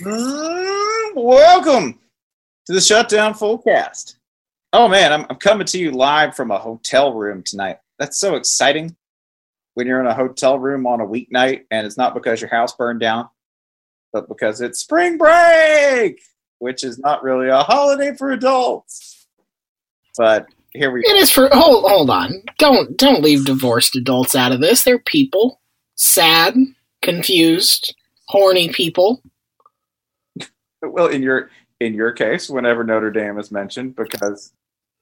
Mm, welcome to the Shutdown Fullcast. Oh man, I'm, I'm coming to you live from a hotel room tonight. That's so exciting when you're in a hotel room on a weeknight and it's not because your house burned down, but because it's spring break, which is not really a holiday for adults. But here we go It is for hold hold on. Don't don't leave divorced adults out of this. They're people. Sad, confused, horny people. Well, in your in your case, whenever Notre Dame is mentioned, because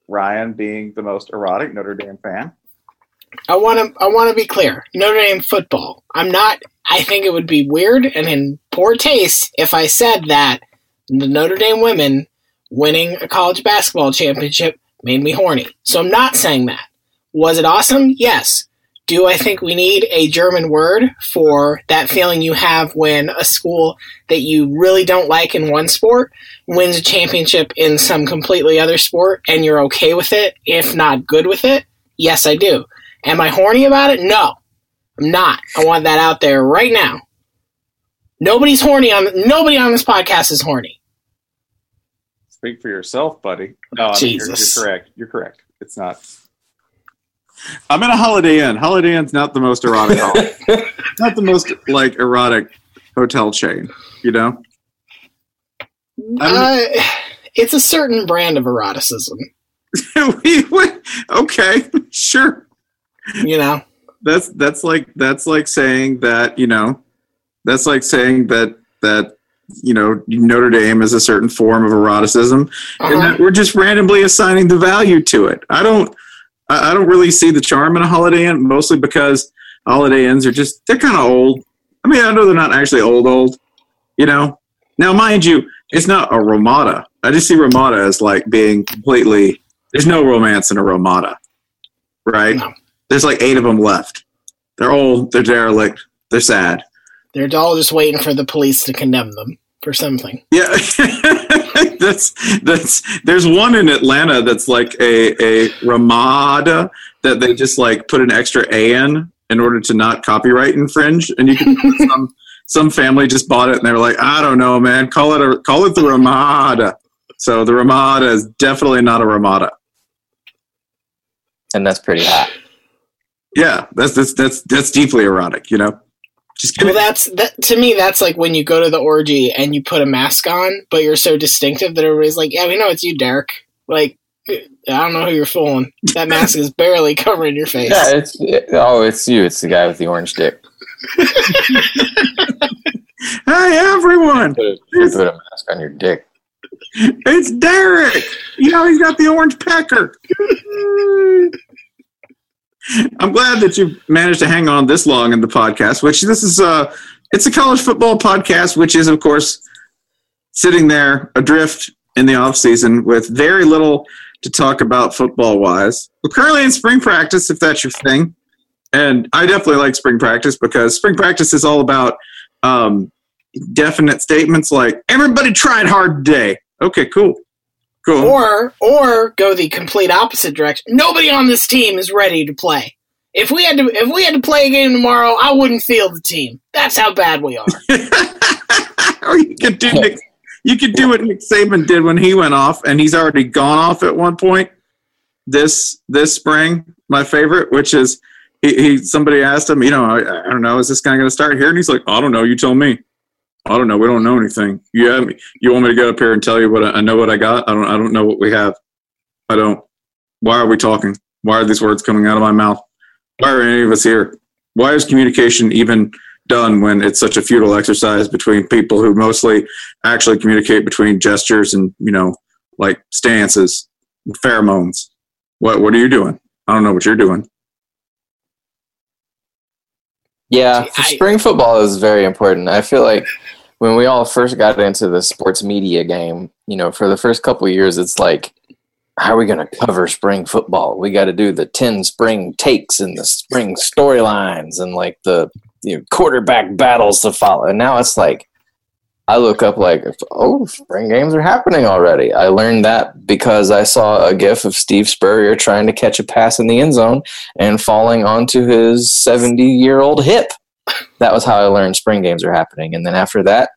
Ryan, being the most erotic Notre Dame fan, I want to. I want to be clear. Notre Dame football. I'm not. I think it would be weird and in poor taste if I said that the Notre Dame women winning a college basketball championship made me horny. So I'm not saying that. Was it awesome? Yes. Do I think we need a German word for that feeling you have when a school that you really don't like in one sport wins a championship in some completely other sport and you're okay with it, if not good with it? Yes, I do. Am I horny about it? No, I'm not. I want that out there right now. Nobody's horny on nobody on this podcast is horny. speak for yourself, buddy. No, mean, you're, you're correct. You're correct. It's not. I'm in a Holiday Inn. Holiday Inn's not the most erotic, not the most like erotic hotel chain. You know, Uh, it's a certain brand of eroticism, we, we, okay, sure. you know. That's that's like that's like saying that you know, that's like saying that that you know Notre Dame is a certain form of eroticism, and Uh-huh. that we're just randomly assigning the value to it. I don't I I don't really see the charm in a Holiday Inn, mostly because Holiday Inns are just they're kind of old. I mean, I know they're not actually old old, you know. Now, mind you, it's not a Ramada. I just see Ramada as like being completely. There's no romance in a Ramada, right? No. There's like eight of them left. They're old. They're derelict. They're sad. They're all just waiting for the police to condemn them for something. Yeah, that's that's. There's one in Atlanta that's like a a Ramada that they just like put an extra A in in order to not copyright infringe, and you can some some family just bought it and they were like, I don't know, man, call it a call it the Ramada. So the Ramada is definitely not a Ramada. and that's pretty hot. Yeah, that's that's that's that's deeply erotic, you know. Just give Well, me that's that to me. That's like when you go to the orgy and you put a mask on, but you're so distinctive that everybody's like, "Yeah, we know it's you, Derek." Like, uh, I don't know who you're fooling. That mask is barely covering your face. Yeah, it's oh, it's you. It's the guy with the orange dick. Hey everyone, Put a, you put a mask on your dick. it's Derek. You know he's got the orange pecker. I'm glad that you've managed to hang on this long in the podcast. Which this is uh it's a college football podcast, which is of course sitting there adrift in the off season with very little to talk about football wise. We're currently in spring practice, if that's your thing. And I definitely like spring practice because spring practice is all about um, definite statements like everybody tried hard today. Okay, cool. Cool. Or or go the complete opposite direction. Nobody on this team is ready to play. If we had to if we had to play a game tomorrow, I wouldn't field the team. That's how bad we are. or oh, you could do Nick, you could do what Nick Saban did when he went off, and he's already gone off at one point this this spring. My favorite, which is he, he somebody asked him, you know, I, I don't know, is this guy going to start here? And he's like, I don't know. You tell me. I don't know. We don't know anything. You have me. You want me to get up here and tell you what I, I know? What I got? I don't. I don't know what we have. I don't. Why are we talking? Why are these words coming out of my mouth? Why are any of us here? Why is communication even done when it's such a futile exercise between people who mostly actually communicate between gestures and you know like stances and pheromones what what are you doing i don't know what you're doing Yeah, See, for I- spring football is very important. I feel like when we all first got into the sports media game, you know, for the first couple years, it's like, how are we going to cover spring football? We got to do the 10 spring takes and the spring storylines and like the you know, quarterback battles to follow. And now it's like, I look up like, oh, spring games are happening already. I learned that because I saw a gif of Steve Spurrier trying to catch a pass in the end zone and falling onto his 70 year old hip. That was how I learned spring games are happening. And then after that,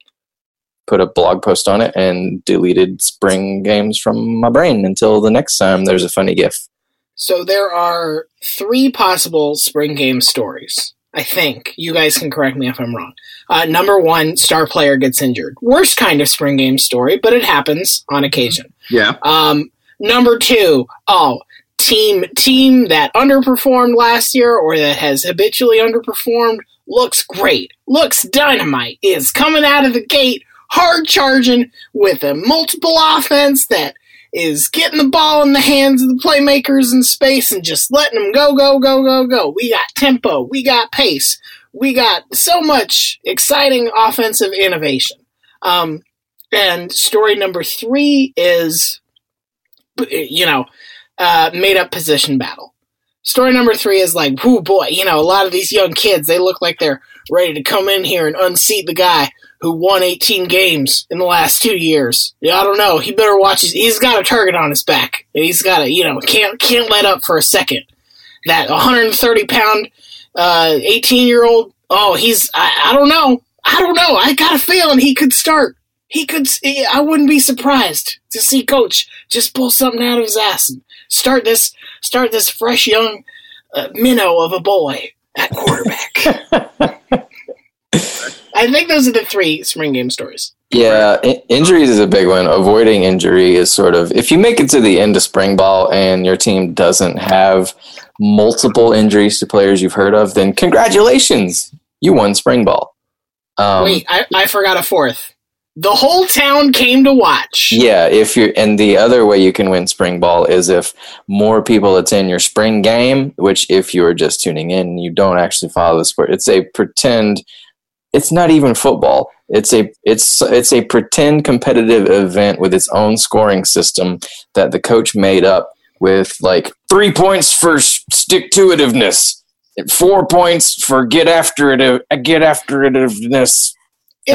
put a blog post on it and deleted spring games from my brain until the next time there's a funny gif. So there are three possible spring game stories. I think you guys can correct me if I'm wrong. Uh, number one, star player gets injured. Worst kind of spring game story, but it happens on occasion. Yeah. Um, number two, oh, team team that underperformed last year or that has habitually underperformed looks great, looks dynamite, is coming out of the gate hard charging with a multiple offense that is getting the ball in the hands of the playmakers in space and just letting them go, go, go, go, go. We got tempo, we got pace, we got so much exciting offensive innovation. Um, and story number three is, you know, uh, made up position battle. Story number three is like, whoo boy, you know, a lot of these young kids, they look like they're ready to come in here and unseat the guy who won 18 games in the last two years. Yeah, I don't know. He better watch his, he's got a target on his back. He's got to, you know, can't, can't let up for a second. That 130 pound, uh, 18 year old, oh, he's, I, I don't know. I don't know. I got a feeling he could start. He could, I wouldn't be surprised to see coach just pull something out of his ass and start this, start this fresh young uh, minnow of a boy at quarterback. I think those are the three spring game stories. Yeah, I- injuries is a big one. Avoiding injury is sort of if you make it to the end of spring ball and your team doesn't have multiple injuries to players you've heard of, then congratulations, you won spring ball. Um, Wait, I, I forgot a fourth. The whole town came to watch. Yeah, if you and the other way you can win spring ball is if more people attend your spring game, which if you are just tuning in, you don't actually follow the sport. It's a pretend it's not even football. It's a it's it's a pretend competitive event with its own scoring system that the coach made up with like 3 points for stick to itiveness, 4 points for get after it get after itiveness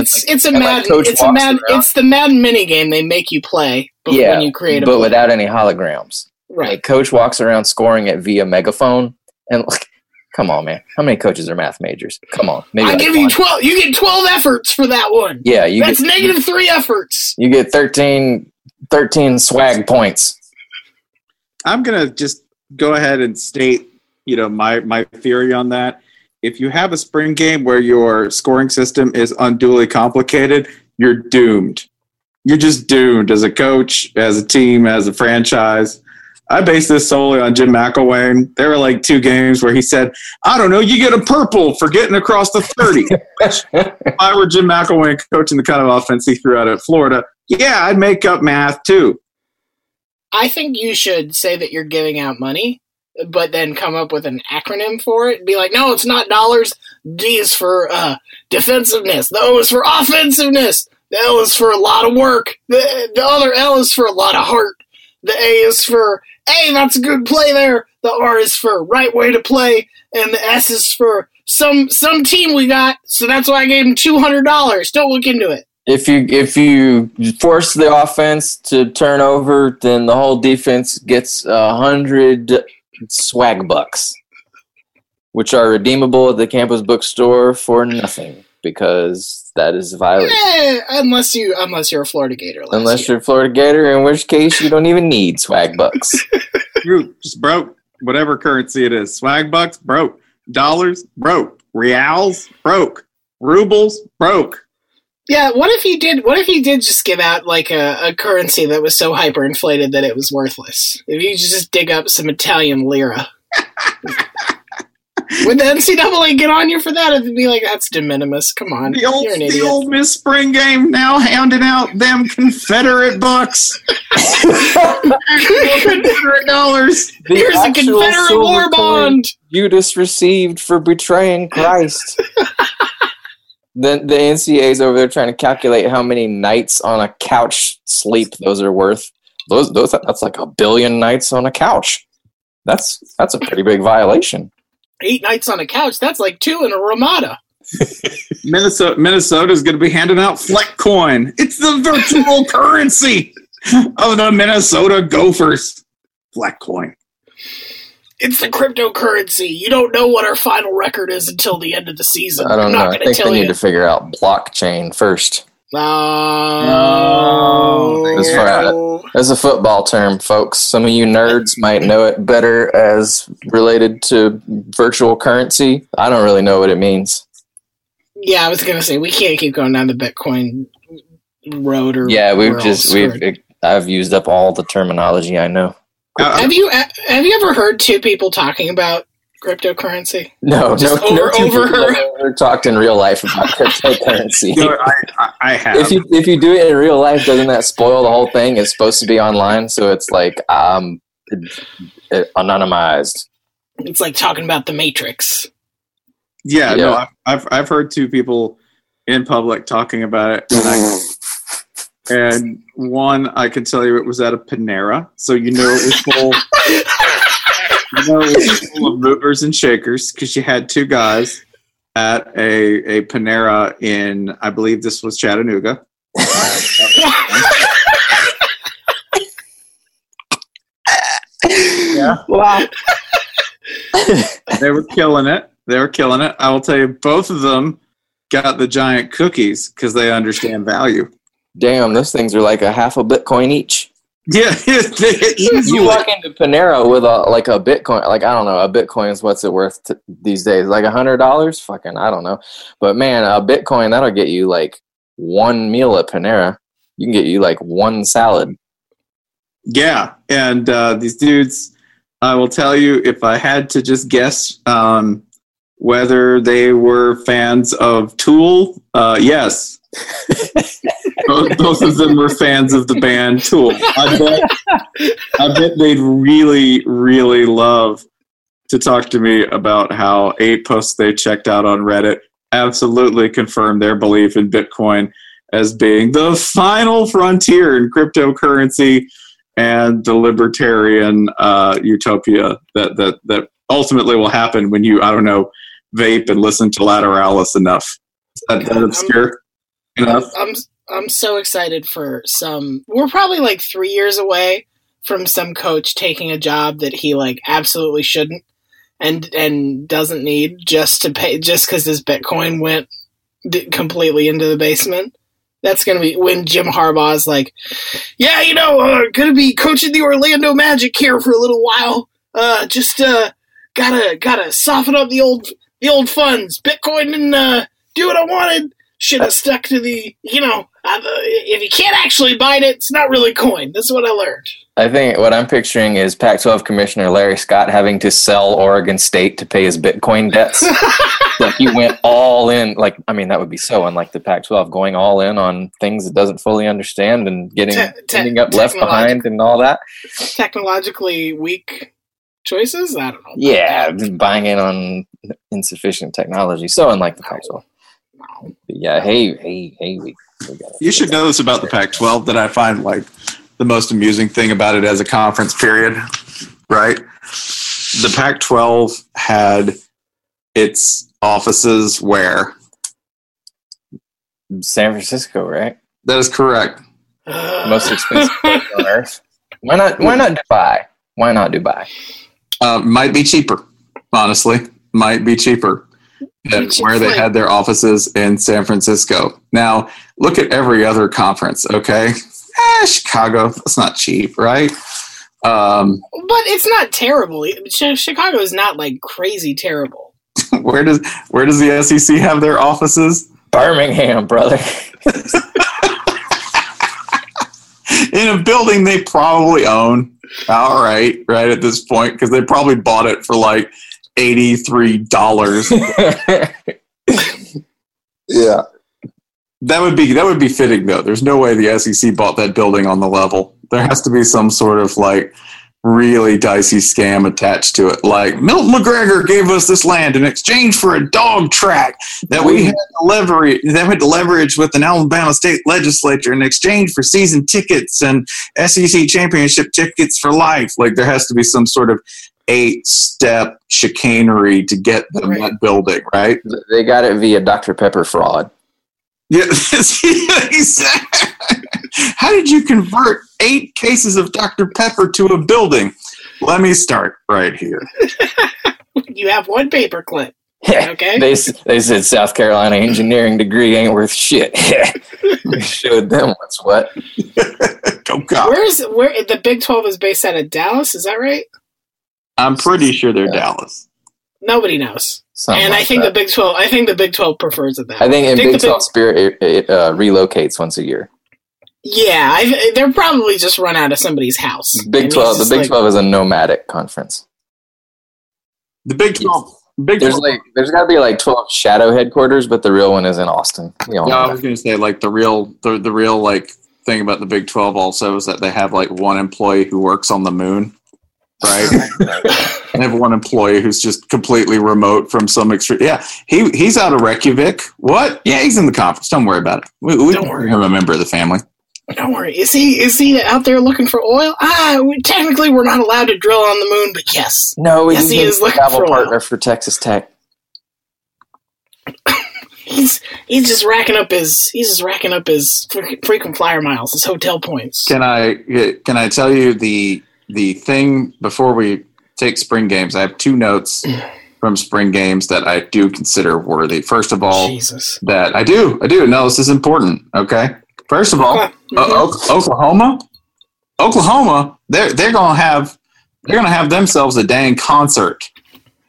it's like- it's a mad like, it's a walks Madden. around. It's the mad mini game they make you play bef- Yeah, when you create a but play. without any holograms. right. Like coach walks around scoring it via megaphone, and like, come on, man, how many coaches are math majors? Come on, maybe I like give you twelve. You get twelve efforts for that one. Yeah, you That's get, negative three efforts. You get 13, 13 swag points. I'm gonna just go ahead and state, you know, my my theory on that. If you have a spring game where your scoring system is unduly complicated, you're doomed. You're just doomed as a coach, as a team, as a franchise. I base this solely on Jim McElwain. There were like two games where he said, "I don't know, you get a purple for getting across the 30." if I were Jim McElwain coaching the kind of offense he threw out at Florida, yeah, I'd make up math too. I think you should say that you're giving out money, but then come up with an acronym for it. Be like, no, it's not dollars. D is for uh, defensiveness. The O is for offensiveness. The L is for a lot of work. The, the other L is for a lot of heart. The A is for, hey, that's a good play there. The R is for right way to play. And the S is for some some team we got. So that's why I gave him $200. Don't look into it. If you if you force the offense to turn over, then the whole defense gets a hundred swag bucks, which are redeemable at the campus bookstore for nothing because that is a violation. Eh, unless you unless you're a Florida Gator. Unless year. you're a Florida Gator, in which case you don't even need swag bucks. You're just broke. Whatever currency it is. Swag bucks, broke. Dollars, broke. Reals, broke. Rubles, broke. Yeah, what if you did? What if you did just give out like a, a currency that was so hyperinflated that it was worthless? If you just dig up some Italian lira, would the NCAA get on you for that? It'd be like that's de minimis. Come on, The old, you're an the Ole Miss Spring game now handing out them Confederate bucks. Confederate dollars. Here's a Confederate war coin bond. Judas received for betraying Christ. then the NCAA's over there trying to calculate how many nights on a couch sleep those are worth. Those those that's like a billion nights on a couch. That's that's a pretty big violation. Eight nights on a couch. That's like two in a Ramada. Minnesota Minnesota's going to be handing out Fleck coin. It's the virtual currency of the Minnesota Gophers. Fleck coin. It's the cryptocurrency. You don't know what our final record is until the end of the season. I don't am know. not I think tell they need you. to figure out blockchain first. Oh, oh That's right. That's a football term, folks. Some of you nerds might know it better as related to virtual currency. I don't really know what it means. Yeah, I was gonna say we can't keep going down the Bitcoin road. Or Yeah, we're we've just we've I've used up all the terminology I know. Uh, Have you have you ever heard two people talking about cryptocurrency? No, Just no, no over- two over her. ever talked in real life about cryptocurrency. you know, I, I, I have. if you if you do it in real life, doesn't that spoil the whole thing? It's supposed to be online, so it's like um uh, anonymized. It's like talking about the Matrix. yeah, no, Yeah. I've, I've I've heard two people in public talking about it, and, one I can tell you it was at a Panera, so you know it was full. you know it was full of movers and shakers because you had two guys at a a Panera in I believe this was Chattanooga. Yeah. Wow. they were killing it. They were killing it. I will tell you, both of them got the giant cookies because they understand value. Damn, those things are like a half a Bitcoin each. Yeah, You walk into Panera with a like a Bitcoin, like I don't know, a Bitcoin is what's it worth t- these days? Like a hundred dollars? Fucking, I don't know. But man, a Bitcoin that'll get you like one meal at Panera. You can get you like one salad. Yeah, and uh, these dudes, I will tell you, if I had to just guess um, whether they were fans of Tool, uh, yes. both, both of them were fans of the band Tool. I bet, I bet they'd really, really love to talk to me about how eight posts they checked out on Reddit absolutely confirmed their belief in Bitcoin as being the final frontier in cryptocurrency and the libertarian uh, utopia that, that that ultimately will happen when you I don't know vape and listen to Lateralus enough. Is that, that obscure enough? I'm I'm so excited for some. We're probably like three years away from some coach taking a job that he like absolutely shouldn't and and doesn't need just to pay just because his Bitcoin went completely into the basement. That's gonna be when Jim Harbaugh's like, yeah, you know, uh, gonna be coaching the Orlando Magic here for a little while. Uh, just uh, gotta gotta soften up the old the old funds. Bitcoin and uh, do what I wanted should have stuck to the, you know, uh, if you can't actually bite it, it's not really coin. That's what I learned. I think what I'm picturing is Pac 12 Commissioner Larry Scott having to sell Oregon State to pay his Bitcoin debts. like he went all in. Like, I mean, that would be so unlike the Pac 12, going all in on things it doesn't fully understand and getting te- te- ending up left behind and all that. Technologically weak choices? I don't know. Yeah, buying in on insufficient technology. So unlike the Pac 12. Yeah. Hey, hey, hey. We, we you should know this about the Pac 12 that I find like the most amusing thing about it as a conference period, right? The Pac 12 had its offices where? San Francisco, right? That is correct. most expensive place on earth. Why not? Why not Dubai? Why not Dubai? Uh, might be cheaper. Honestly, might be cheaper where they had their offices in San Francisco. Now, look at every other conference, okay? Eh, Chicago, that's not cheap, right? Um, But it's not terrible. Chi- Chicago is not like crazy terrible. where does where does the SEC have their offices? Birmingham, brother. in a building they probably own All right, right at this point because they probably bought it for like $83 yeah. that would be that would be fitting though. There's no way the sec bought that building on the level. There has to be some sort of like really dicey scam attached to it. Like milton mcgregor gave us this land in exchange for a dog track that we had to leverage that we had to leverage with an alabama state legislature in exchange for season tickets and sec championship tickets for life. Like there has to be some sort of eight step chicanery to get them Right. that building right They got it via Dr. Pepper fraud. Yeah, exactly. How did you convert eight cases of Dr. Pepper to a building? Let me start right here. You have one paperclip. Okay. they they said South Carolina engineering degree ain't worth shit. we showed them what's what. Oh, Go Cock. Where is where the Big Twelve is based out of Dallas? Is that right? I'm pretty sure they're Yeah. Dallas. Nobody knows. Something and I think that. the Big Twelve. I think the Big Twelve prefers it that. I think in way. Big the Twelve Spirit it, it uh, relocates once a year. Yeah, I, they're probably just run out of somebody's house. Big Twelve, the Big like, Twelve is a nomadic conference. The Big Twelve. Big There's 12. like there's got to be like twelve shadow headquarters, but the real one is in Austin. We all Yeah, I was going to say like the real the the real like thing about the Big Twelve also is that they have like one employee who works on the moon, right? they have one employee who's just completely remote from some extreme. Yeah, he he's out of Reykjavik. What? Yeah, he's in the conference. Don't worry about it. We, we Don't don't worry. him a member of the family. Don't worry. Is he is he out there looking for oil? Ah, we, technically we're not allowed to drill on the moon, but yes, No, we Yes, just he need is a looking travel for a while. partner for Texas Tech. he's he's just racking up his he's just racking up his fre- frequent flyer miles, his hotel points. Can I can I tell you the the thing before we take spring games? I have two notes from spring games that I do consider worthy. First of all, Jesus. that I do I do. No, this is important. Okay. First of all, Okay. O- O- Oklahoma, Oklahoma, they're they're gonna have they're gonna have themselves a dang concert.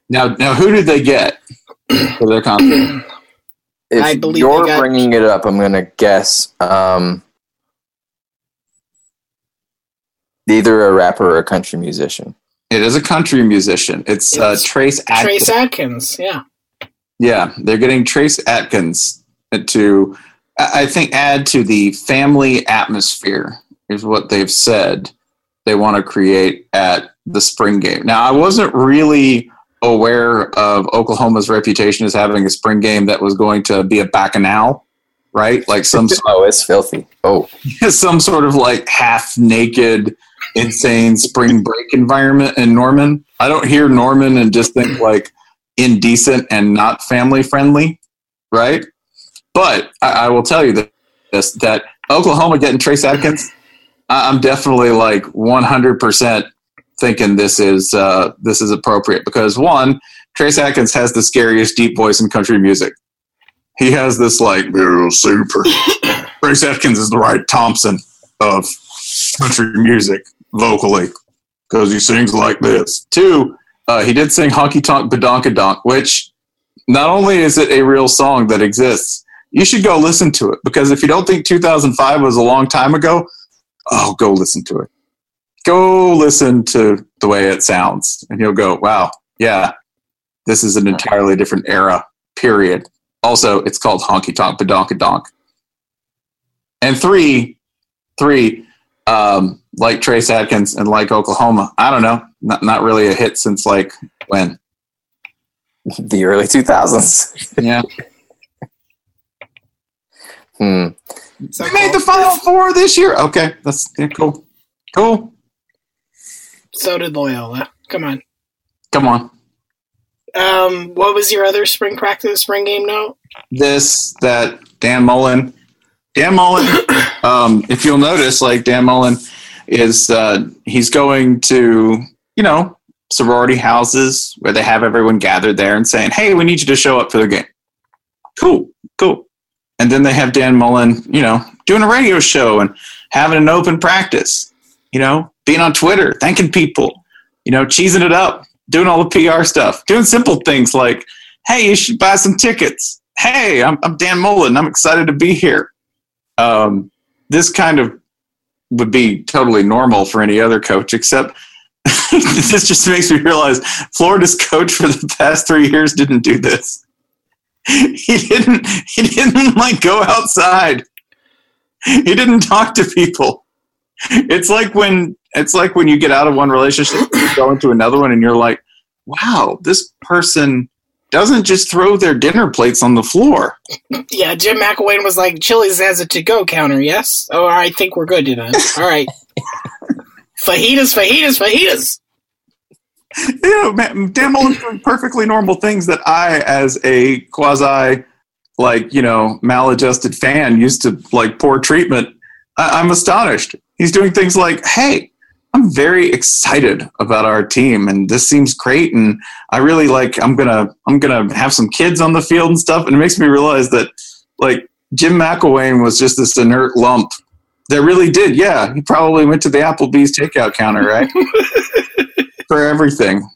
Now, now, who did they get for their concert? If I believe you're got- bringing it up, I'm gonna guess um, either a rapper or a country musician. It is a country musician. It's, uh, Trace Atkins. Trace Atkins, yeah. Yeah, they're getting Trace Atkins to, I I think, add to the family atmosphere, is what they've said they want to create at the spring game. Now, I wasn't really aware of Oklahoma's reputation as having a spring game that was going to be a bacchanal, right? Like some Oh, it's filthy. Oh, some sort of like half naked, insane spring break environment in Norman. I don't hear Norman and just think like indecent and not family friendly, right? But I, I will tell you that this that Oklahoma getting Trace Atkins, I, I'm definitely like 100 percent thinking this is uh, this is appropriate because one, Trace Atkins has the scariest deep voice in country music. He has this like "You're super. Trace Atkins is the right Thompson of country music vocally because he sings like this. Two, uh, he did sing Honky Tonk Badonkadonk, which not only is it a real song that exists, you should go listen to it because if you don't think 2005 was a long time ago, oh, go listen to it. Go listen to the way it sounds, and you'll go, wow, yeah, this is an entirely different era, period. Also, it's called Honky Tonk Badonkadonk. And three, three, um, like Trace Atkins and like Oklahoma, I don't know, not, not really a hit since like when? the early 2000s. Yeah. Hmm. So They made the final four this year. Okay, that's yeah, cool. Cool. So did Loyola. Come on. Come on. Um, what was your other spring practice, spring game note? This, that, Dan Mullen. Dan Mullen, um, if you'll notice, like Dan Mullen is, uh, he's going to, you know, sorority houses where they have everyone gathered there and saying, hey, we need you to show up for the game. Cool, cool. And then they have Dan Mullen, you know, doing a radio show and having an open practice, you know, being on Twitter, thanking people, you know, cheesing it up, doing all the PR stuff, doing simple things like, hey, you should buy some tickets. Hey, I'm, I'm Dan Mullen. I'm excited to be here. Um, this kind of would be totally normal for any other coach, except this just makes me realize Florida's coach for the past three years didn't do this. He didn't. He didn't like go outside. He didn't talk to people. It's like when it's like when you get out of one relationship, you go into another one, and you're like, "Wow, this person doesn't just throw their dinner plates on the floor." Yeah, Jim McElwain was like, Chili's has a to go counter, yes? Oh, I think we're good, you know. All right. fajitas, fajitas, fajitas. you know, man, Dan Mullen's doing perfectly normal things that I, as a quasi, like you know, maladjusted fan, used to like poor treatment. I, I'm astonished. He's doing things like, "Hey, I'm very excited about our team, and this seems great. And I really like. I'm gonna I'm gonna have some kids on the field and stuff, and it makes me realize that like Jim McElwain was just this inert lump that really did. Yeah, he probably went to the Applebee's takeout counter, right, for everything,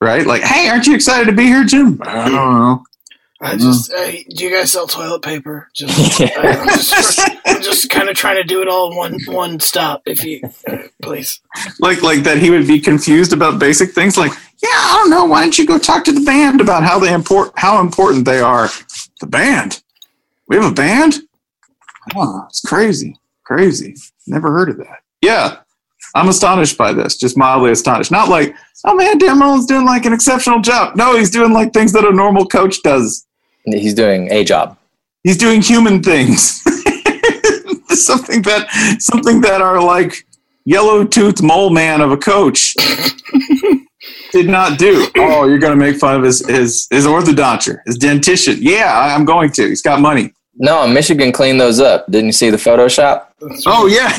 right? Like, hey, aren't you excited to be here, Jim? I don't know. I just, uh, do you guys sell toilet paper? Just, uh, I'm just, just kind of trying to do it all in one one stop, if you uh, please. Like, like that he would be confused about basic things. Like, yeah, I don't know. Why don't you go talk to the band about how they import how important they are? The band. We have a band. Oh, it's crazy, crazy. Never heard of that. Yeah, I'm astonished by this. Just mildly astonished. Not like, oh man, Dan Mullen's doing like an exceptional job. No, he's doing like things that a normal coach does. He's doing a job. He's doing human things. something that something that are like yellow toothed mole man of a coach did not do. Oh, you're gonna make fun of his his his orthodonture, his dentition. Yeah, I- I'm going to. He's got money. No, Michigan cleaned those up. Didn't you see the Photoshop? Oh yeah.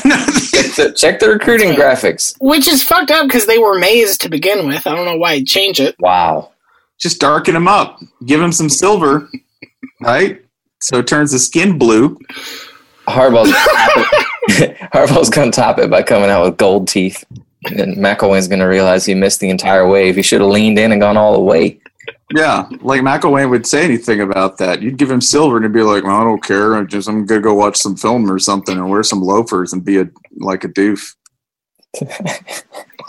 Check the, check the recruiting graphics. Which is fucked up because they were maize to begin with. I don't know why he'd change it. Wow. Just darken him up. Give him some silver, right? So it turns the skin blue. Harbaugh's Harbaugh's gonna top it by coming out with gold teeth. And McElwain's gonna realize he missed the entire wave. He should have leaned in and gone all the way. Yeah, like McElwain would say anything about that. You'd give him silver and he'd be like, well, "I don't care. I'm just I'm gonna go watch some film or something and wear some loafers and be a like a doof."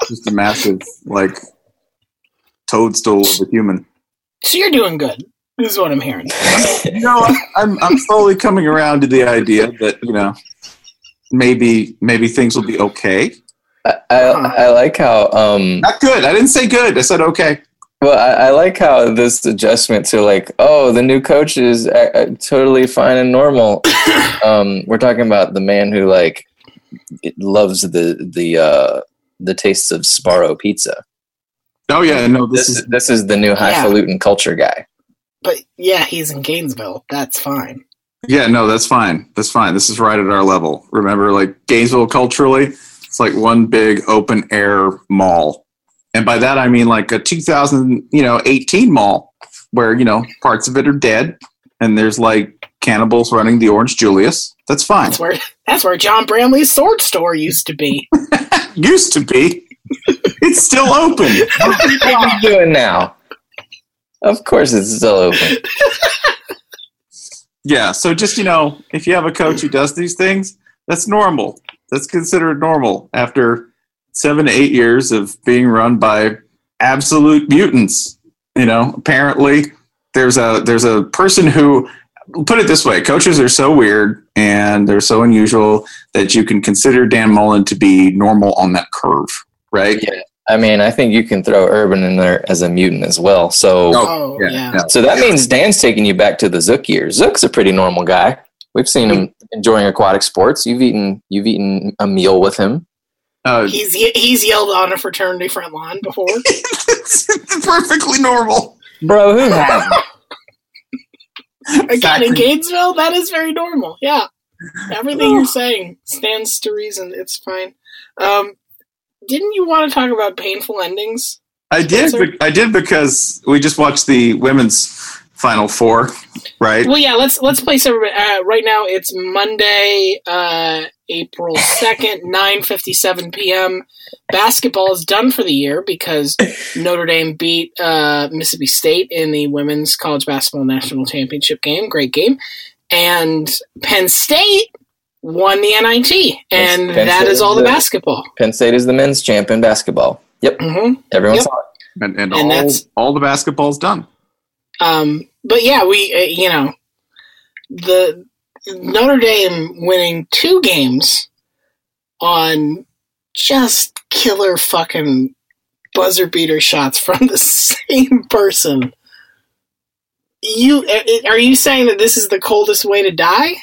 just a massive like toadstool of a human. So you're doing good. This is what I'm hearing. You know, I'm I'm slowly coming around to the idea that you know maybe maybe things will be okay. I, I, I like how um Not good. I didn't say good. I said okay. well I, I like how this adjustment to like oh the new coach is uh, uh, totally fine and normal. um, we're talking about the man who like loves the the uh the tastes of Sbarro pizza. Oh yeah, no, this This is is this is the new highfalutin culture guy. But yeah, he's in Gainesville. That's fine. yeah, no, that's fine. That's fine. This is right at our level. Remember, like Gainesville culturally, it's like one big open air mall, and by that I mean like a 2000, you know, 18 mall where you know parts of it are dead, and there's like cannibals running the Orange Julius. That's fine. That's where that's where John Bramley's sword store used to be. Used to be. It's still open. What are you doing now? Of course, it's still open. Yeah, so just you know, if you have a coach who does these things, that's normal. That's considered normal after seven to eight years of being run by absolute mutants. You know, apparently there's a there's a person who put it this way: coaches are so weird and they're so unusual that you can consider Dan Mullen to be normal on that curve, right? Yeah. I mean, I think you can throw Urban in there as a mutant as well. So, Oh, Oh, yeah. yeah. so that means Dan's taking you back to the Zook years. Zook's a pretty normal guy. We've seen him enjoying aquatic sports. You've eaten you've eaten a meal with him. Uh, He's he's yelled on a fraternity front line before. it's perfectly normal. Bro, who hasn't? Again, in Gainesville, that is very normal. Yeah. Everything you're saying stands to reason. It's fine. Um, didn't you want to talk about painful endings? I did. Be- I did because we just watched the women's final four, right? Well, yeah. Let's let's place everybody. Uh, right now, it's Monday, uh, April second, nine fifty seven p.m. Basketball is done for the year because Notre Dame beat uh, Mississippi State in the women's college basketball national championship game. Great game, and Penn State won the NIT, and Penn that State is all the the- basketball. Penn State is the men's champ in basketball. Yep, hmm everyone Yep. saw it. And, and, And all, that's- all the basketball's done. Um, but yeah, we uh, you know the Notre Dame winning two games on just killer fucking buzzer beater shots from the same person. You uh, are you saying that this is the coldest way to die?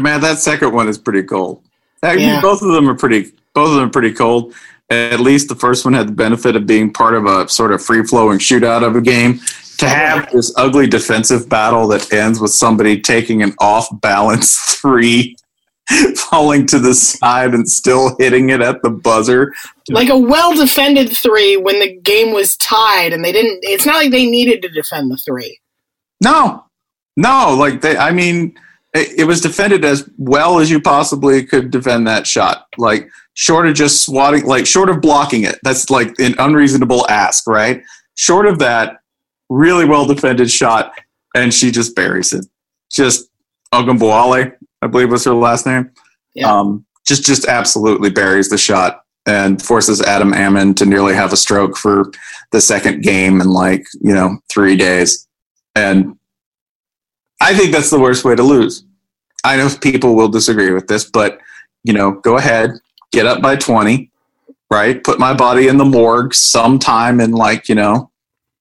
Man, that second one is pretty cold. Actually, Yeah. both of them are pretty. Both of them are pretty cold. At least the first one had the benefit of being part of a sort of free flowing shootout of a game. To have this ugly defensive battle that ends with somebody taking an off balance three falling to the side and still hitting it at the buzzer. Like a well defended three when the game was tied and they didn't it's not like they needed to defend the three. No. No, like they I mean it, was defended as well as you possibly could defend that shot. Like short of just swatting like short of blocking it. That's like an unreasonable ask, right? Short of that, really well defended shot, and she just buries it. Just Ogunbowale, I believe was her last name. Yeah. Um, just just absolutely buries the shot and forces Adam Amin to nearly have a stroke for the second game in like you know three days. And I think that's the worst way to lose. I know people will disagree with this, but you know, go ahead, get up by twenty, right? Put my body in the morgue sometime in like you know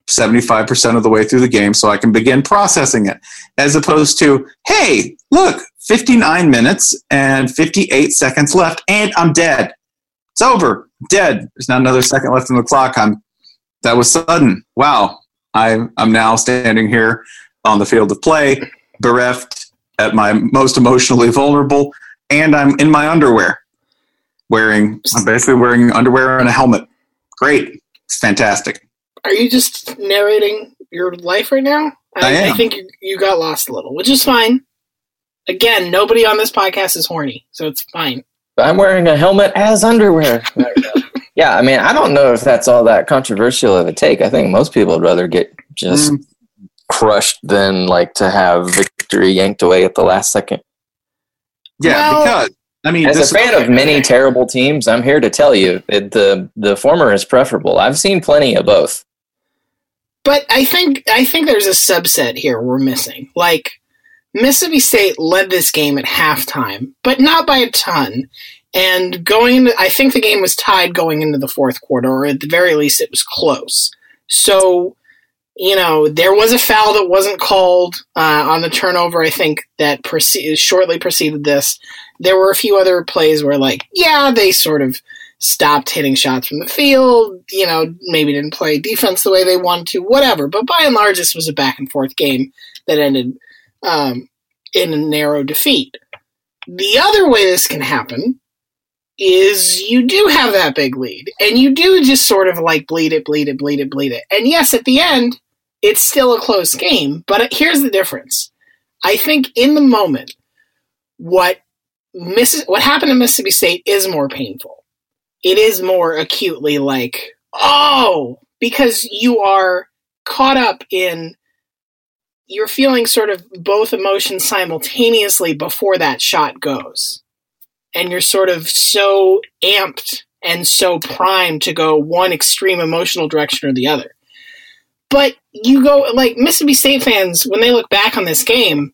75% of the way through the game so I can begin processing it. As opposed to, hey, look, 59 minutes and 58 seconds left, and I'm dead. It's over. Dead. There's not another second left in the clock. I'm that was sudden. Wow. I I'm now standing here on the field of play, bereft at my most emotionally vulnerable, and I'm in my underwear. Wearing I'm basically wearing underwear and a helmet. Great. It's fantastic. Are you just narrating your life right now? I am. think you, you got lost a little, which is fine. Again, nobody on this podcast is horny, so it's fine. I'm wearing a helmet as underwear. yeah, I mean, I don't know if that's all that controversial of a take. I think most people would rather get just Mm. Crushed than like to have victory yanked away at the last second. Yeah, Well- because I mean, As this- a fan of many terrible teams, I'm here to tell you that the the former is preferable. I've seen plenty of both. But I think I think there's a subset here we're missing. Like Mississippi State led this game at halftime, but not by a ton. And going I think the game was tied going into the fourth quarter, or at the very least, it was close. So, you know, there was a foul that wasn't called uh, on the turnover. I think that shortly preceded this. There were a few other plays where, like, yeah, they sort of stopped hitting shots from the field, you know, maybe didn't play defense the way they wanted to, whatever. But by and large, this was a back and forth game that ended um, in a narrow defeat. The other way this can happen is you do have that big lead, and you do just sort of like bleed it, bleed it, bleed it, bleed it. And yes, at the end, it's still a close game, but here's the difference. I think in the moment, what Missis- what happened to Mississippi State is more painful it is more acutely like, oh, because you are caught up in, you're feeling sort of both emotions simultaneously before that shot goes. And you're sort of so amped and so primed to go one extreme emotional direction or the other. But you go, like, Mississippi State fans, when they look back on this game,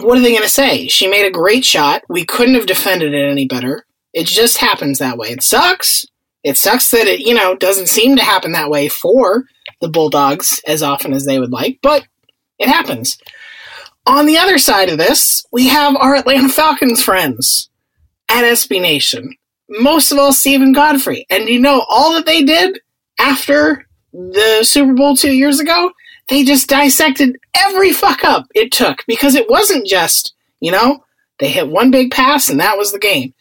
what are they going to say? She made a great shot. We couldn't have defended it any better. It just happens that way. It sucks. It sucks that it, you know, doesn't seem to happen that way for the Bulldogs as often as they would like, but it happens. On the other side of this, we have our Atlanta Falcons friends at SB Nation. Most of all, Steven Godfrey. And you know, all that they did after the Super Bowl two years ago, they just dissected every fuck up it took because it wasn't just, you know, they hit one big pass and that was the game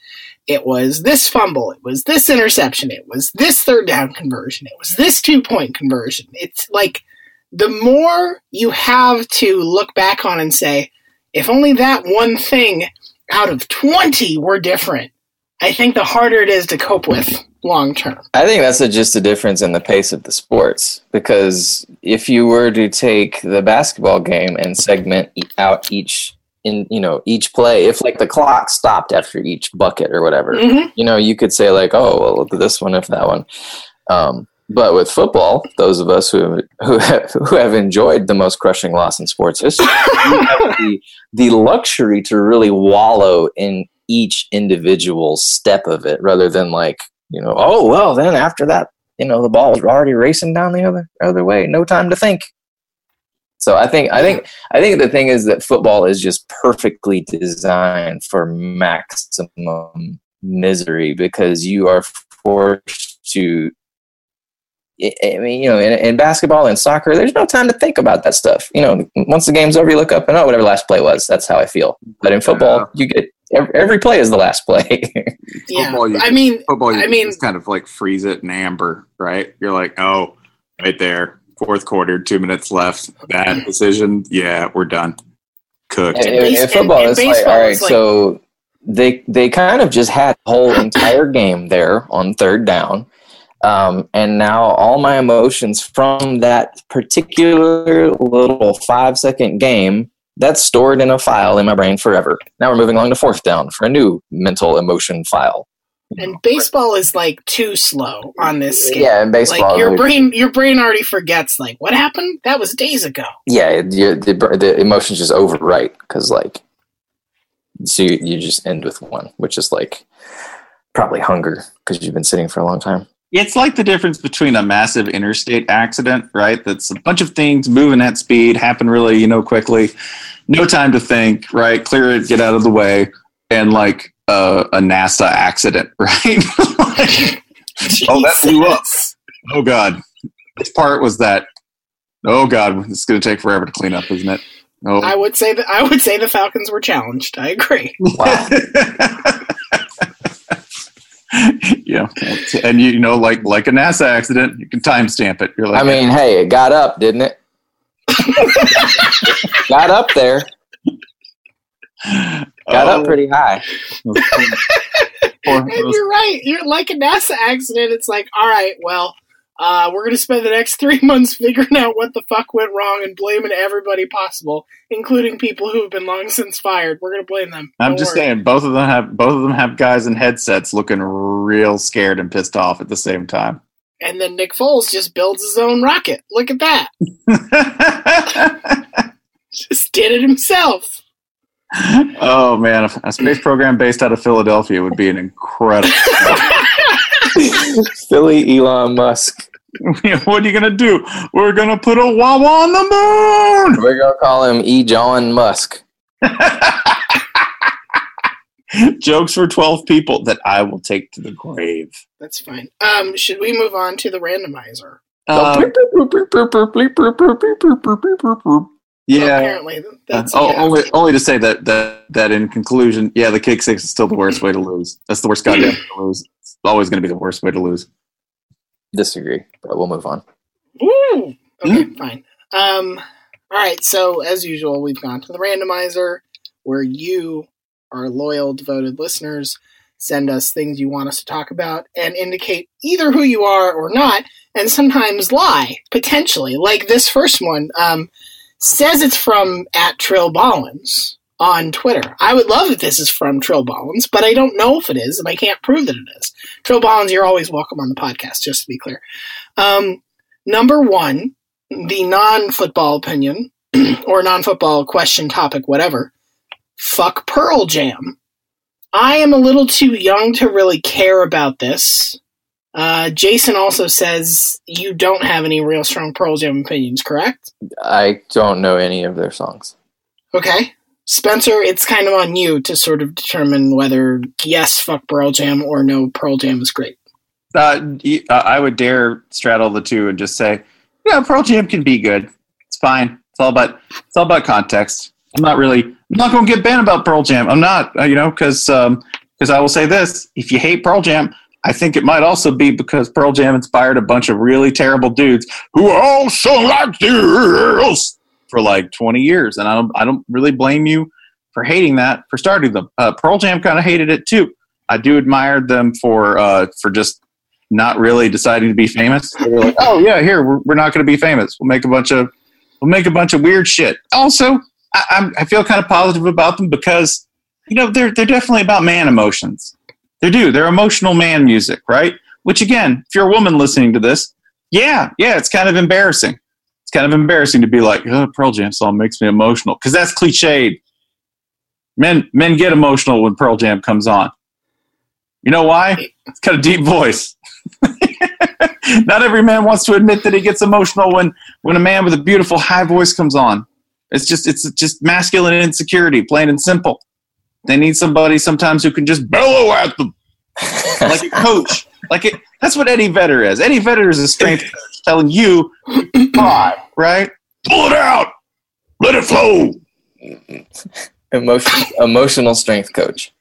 it was this fumble, it was this interception, it was this third down conversion, it was this two point conversion. It's like the more you have to look back on and say, if only that one thing out of 20 were different, I think the harder it is to cope with long term. I think that's a, just a difference in the pace of the sports. Because if you were to take the basketball game and segment out each in you know each play, if like the clock stopped after each bucket or whatever, Mm-hmm. you know, you could say like, oh, well, look at this one, if that one. Um, but with football, those of us who who have, who have enjoyed the most crushing loss in sports history, the, the luxury to really wallow in each individual step of it, rather than like you know, oh well, then after that, you know, the ball was already racing down the other other way, no time to think. So I think I think I think the thing is that football is just perfectly designed for maximum misery because you are forced to I I mean, you know, in, in basketball and soccer, there's no time to think about that stuff. You know, once the game's over, you look up and oh, whatever last play was. That's how I feel. But in football, you get every, every play is the last play. Yeah, Football, you I can- mean, Football, you I mean- just kind of like freeze it in amber, right? You're like, oh, right there, fourth quarter, two minutes left. Bad decision. Yeah, we're done. Cooked. in, And in- base- in football, and- and it's like all right, is like- so they they kind of just had the whole entire game there on third down. Um, and now all my emotions from that particular little five second game that's stored in a file in my brain forever. Now we're moving along to fourth down for a new mental emotion file. and baseball is like too slow on this scale. Yeah, in baseball, like your brain, your brain already forgets. Like what happened? That was days ago. yeah, it- you, the, the emotions just overwrite because like, so you, you just end with one, which is like probably hunger because you've been sitting for a long time. It's like the difference between a massive interstate accident, right? That's a bunch of things moving at speed, happen really, you know, quickly, no time to think, right? Clear it, get out of the way, and like uh, a NASA accident, right? Like, Oh, that blew up. Oh God, this part was that. Oh God, it's going to take forever to clean up, isn't it? Oh, I would say that I would say the Falcons were challenged. I agree. Wow. yeah, and you, you know, like like a NASA accident, you can timestamp it. You're like, I mean, hey, it got up, didn't it? got up there, got oh, up pretty high. And you're right. You're like a NASA accident. It's like, all right, well, uh, we're gonna spend the next three months figuring out what the fuck went wrong and blaming everybody possible, including people who have been long since fired. We're gonna blame them. I'm Don't just worry. saying, both of them have both of them have guys in headsets looking real scared and pissed off at the same time. And then Nick Foles just builds his own rocket. Look at that. Just did it himself. oh man, a, a space program based out of Philadelphia would be an incredible. Philly Elon Musk. what are you gonna do? We're gonna put a Wawa on the moon. We're gonna call him E. John Musk. Jokes for twelve people that I will take to the grave. That's fine. Um, should we move on to the randomizer? Um, yeah. Apparently, that's oh, yeah. only, only to say that, that that in conclusion, yeah, the kick six is still the worst way to lose. That's the worst goddamn way to lose. It's always going to be the worst way to lose. Disagree, but we'll move on. Ooh. Okay, Hmm? fine. Um, all right. So as usual, we've gone to the randomizer, where you, our loyal, devoted listeners, send us things you want us to talk about and indicate either who you are or not, and sometimes lie potentially. Like this first one um, says it's from at Trill Bollins on Twitter. I would love if this is from Trill Bollins, but I don't know if it is, and I can't prove that it is. Trill Bollins, you're always welcome on the podcast, just to be clear. Um, number one, the non football opinion or non football question, topic, whatever. Fuck Pearl Jam. I am a little too young to really care about this. Uh, Jason also says you don't have any real strong Pearl Jam opinions, correct? I don't know any of their songs. Okay. Spencer, it's kind of on you to sort of determine whether yes, fuck Pearl Jam or no, Pearl Jam is great. Uh, uh, I would dare straddle the two and just say, yeah, Pearl Jam can be good. It's fine. It's all about it's all about context. I'm not really I'm not going to get banned about Pearl Jam. I'm not, uh, you know, because because I will say this: if you hate Pearl Jam, I think it might also be because Pearl Jam inspired a bunch of really terrible dudes who are all also like this for like 20 years, and I don't I don't really blame you for hating that for starting them. Uh, Pearl Jam kind of hated it too. I do admire them for uh, for just not really deciding to be famous. They were like, oh yeah, here we're, we're not going to be famous. We'll make a bunch of we'll make a bunch of weird shit. Also, I, I'm, feel kind of positive about them because you know they're they're definitely about man emotions. They do. They're emotional man music, right? Which again, if you're a woman listening to this, yeah, yeah, it's kind of embarrassing. It's kind of embarrassing to be like, oh, Pearl Jam song makes me emotional because that's cliched. Men men get emotional when Pearl Jam comes on. You know why? It's got a deep voice. Not every man wants to admit that he gets emotional when when a man with a beautiful high voice comes on. It's just it's just masculine insecurity, plain and simple. They need somebody sometimes who can just bellow at them like a coach. Like it, that's what Eddie Vedder is. Eddie Vedder is a strength coach. telling you five, right? Pull it out, let it flow. Emotion, emotional strength coach.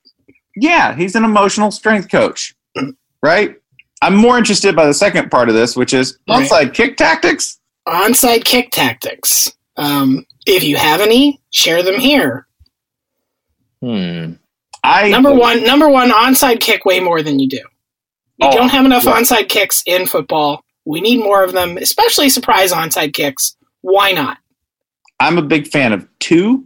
Yeah, he's an emotional strength coach, right? I'm more interested by the second part of this, which is Right. onside kick tactics. Onside kick tactics. Um, if you have any, share them here. Hmm. I Number one, number one, onside kick way more than you do. You Oh, don't have enough yeah. onside kicks in football. We need more of them, especially surprise onside kicks. Why not? I'm a big fan of two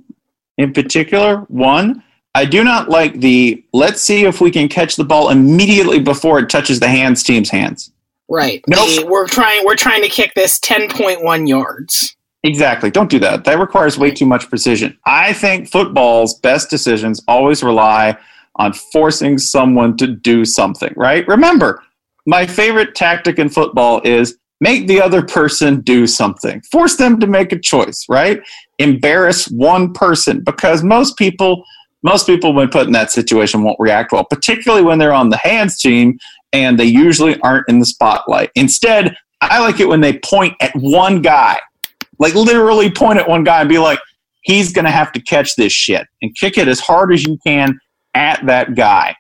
in particular. One, I do not like the let's see if we can catch the ball immediately before it touches the hands team's hands. Right. Nope. The- we're trying. We're trying to kick this ten point one yards. Exactly. Don't do that. That requires way too much precision. I think football's best decisions always rely on forcing someone to do something, right? Remember, my favorite tactic in football is make the other person do something. Force them to make a choice, right? Embarrass one person because most people most people when put in that situation won't react well, particularly when they're on the hands team and they usually aren't in the spotlight. Instead, I like it when they point at one guy like literally point at one guy and be like, he's going to have to catch this shit and kick it as hard as you can at that guy.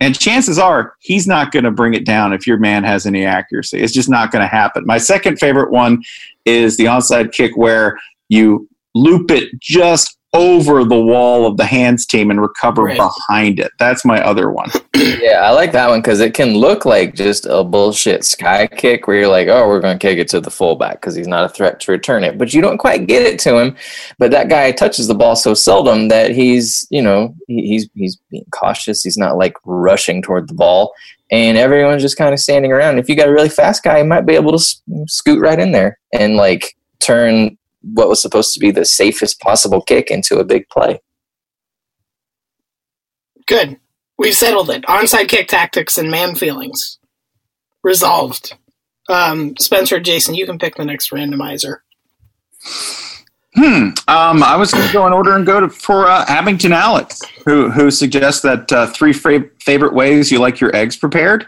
And chances are he's not going to bring it down if your man has any accuracy. It's just not going to happen. My second favorite one is the onside kick where you loop it just over the wall of the hands team and recover Right. behind it. That's my other one. Yeah, I like that one because it can look like just a bullshit sky kick where you're like, oh, we're going to kick it to the fullback because he's not a threat to return it. But you don't quite get it to him. But that guy touches the ball so seldom that he's, you know, he, he's he's being cautious. He's not like rushing toward the ball, and everyone's just kind of standing around. If you got a really fast guy, he might be able to s- scoot right in there and like turn what was supposed to be the safest possible kick into a big play. Good. We've settled it. Onside kick tactics and man feelings. Resolved. Um, Spencer, Jason, you can pick the next randomizer. Hmm. Um, I was going to go in order and go to for uh, Abington Alex, who who suggests that uh, three fa- favorite ways you like your eggs prepared,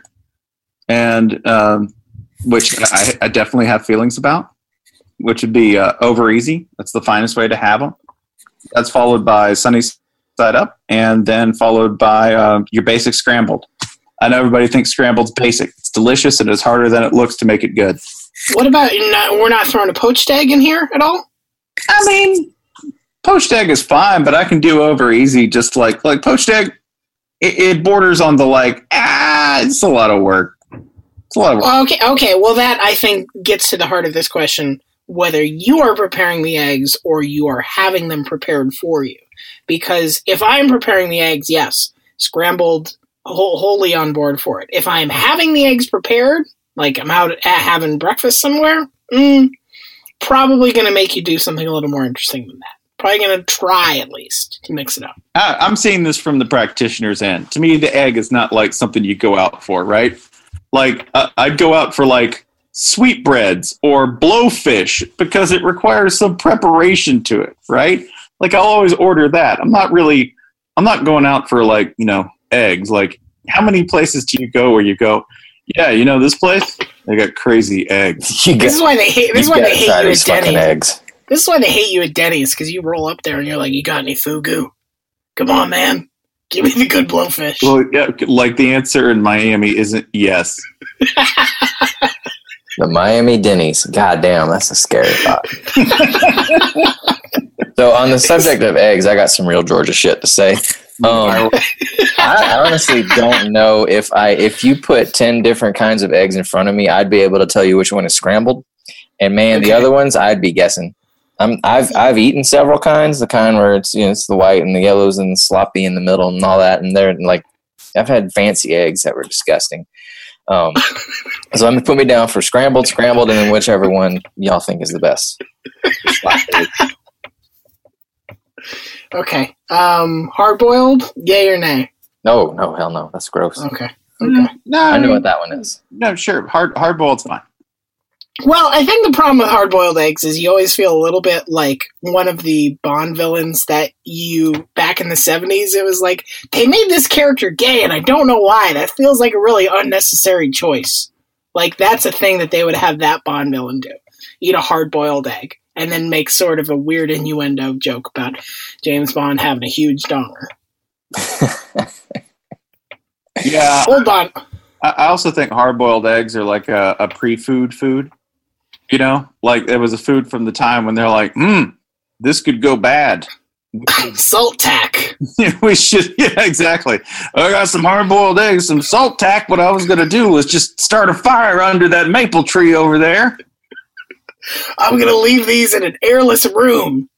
and um, which I, I definitely have feelings about. Which would be uh, over easy. That's the finest way to have them. That's followed by sunny side up, and then followed by uh, your basic scrambled. I know everybody thinks scrambled's basic. It's delicious and it's harder than it looks to make it good. What about not, we're not throwing a poached egg in here at all? I mean, poached egg is fine, but I can do over easy. Just like like poached egg, it, it borders on the like ah, it's a lot of work. It's a lot of work. Okay, okay. Well, that I think gets to the heart of this question: whether you are preparing the eggs or you are having them prepared for you. Because if I'm preparing the eggs, yes, scrambled, wholly on board for it. If I'm having the eggs prepared, like I'm out having breakfast somewhere, mm, probably going to make you do something a little more interesting than that. Probably going to try at least to mix it up. I, I'm seeing this from the practitioner's end. To me, the egg is not like something you go out for, right? Like uh, I'd go out for like sweetbreads or blowfish because it requires some preparation to it, right? Like I'll always order that. I'm not really, I'm not going out for like you know eggs. Like how many places do you go where you go? Yeah, you know this place. They got crazy eggs. You This is why they hate. This is why they hate you at Denny's. eggs. This is why they hate you at Denny's because you roll up there and you're like, "You got any fugu? Come on, man, give me the good blowfish." Well, yeah, like the answer in Miami isn't yes. The Miami Denny's. God damn, that's a scary thought. so on the subject of eggs, I got some real Georgia shit to say. Um, I honestly don't know if I if you put ten different kinds of eggs in front of me, I'd be able to tell you which one is scrambled. And man, the other ones, I'd be guessing. I'm, I've I've eaten several kinds. The kind where it's you know it's the white and the yellows and sloppy in the middle and all that. And they're like I've had fancy eggs that were disgusting. Um, so I'm gonna put me down for scrambled, scrambled, and then whichever one y'all think is the best. okay, um, hard boiled, yay or nay? No, no, hell no, that's gross. Okay, okay. No, I know what that one is. No, sure. Hard hard boiled's fine. Well, I think the problem with hard boiled eggs is you always feel a little bit like one of the Bond villains that you back in the seventies. It was like they made this character gay, and I don't know why. That feels like a really unnecessary choice. Like that's a thing that they would have that Bond villain do. Eat a hard boiled egg. And then make sort of a weird innuendo joke about James Bond having a huge donger. Yeah, Hold on. I also think hard-boiled eggs are like a, a pre-food food. You know, like it was a food from the time when they're like, "Hmm, this could go bad." Salt tack. we should, yeah, exactly. I got some hard-boiled eggs, some salt tack. What I was gonna do was just start a fire under that maple tree over there. I'm gonna leave these in an airless room.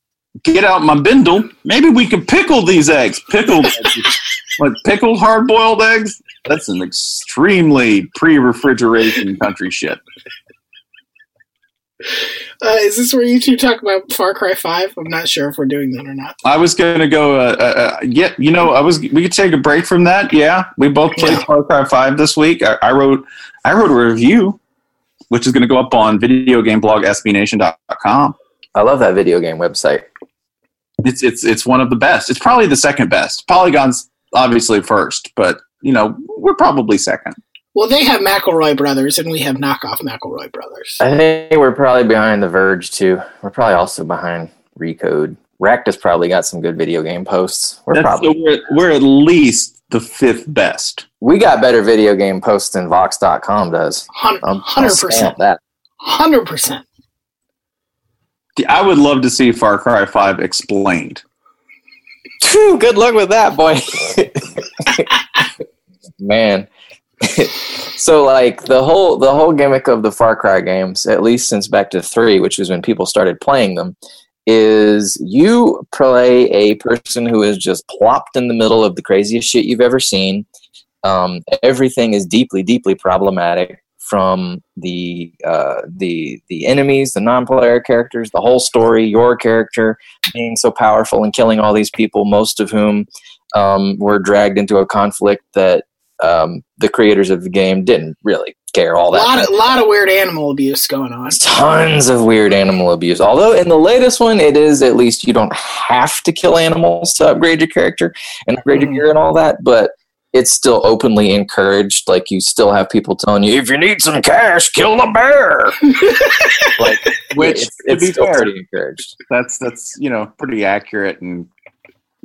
Get out my bindle. Maybe we could pickle these eggs. Pickled, like pickled hard-boiled eggs. That's an extremely pre-refrigeration country shit. Uh, is this where you two talk about Far Cry Five? I'm not sure if we're doing that or not. I was gonna go. Uh, uh, uh, yeah, you know, I was. We could take a break from that. Yeah, we both played Yeah. Far Cry Five this week. I, I wrote. I wrote a review, which is going to go up on video game blog sbnation.com. I love that video game website. It's it's it's one of the best. It's probably the second best. Polygon's obviously first, but you know we're probably second. Well, they have McElroy Brothers, and we have knockoff McElroy Brothers. I think we're probably behind The Verge too. We're probably also behind Recode. Racked probably got some good video game posts. We're That's, so probably we're, we're at least the fifth best. we got better video game posts than Vox.com does. Hundred percent. that. Hundred percent. I would love to see Far Cry Five explained. Phew, good luck with that, boy. Man. so like the whole the whole gimmick of the Far Cry games, at least since back to three, which was when people started playing them, is you play a person who is just plopped in the middle of the craziest shit you've ever seen. Um, everything is deeply, deeply problematic from the uh, the the enemies, the non-player characters, the whole story, your character being so powerful and killing all these people, most of whom um, were dragged into a conflict that um, the creators of the game didn't really care all A that. lot much. of lot of weird animal abuse going on. Tons of weird animal abuse. Although in the latest one, it is at least you don't have to kill animals to upgrade your character and upgrade your Mhm. gear and all that, but it's still openly encouraged. Like you still have people telling you, if you need some cash, kill the bear. like Which, it's, to it's be still fair, pretty encouraged. that's that's you know pretty accurate and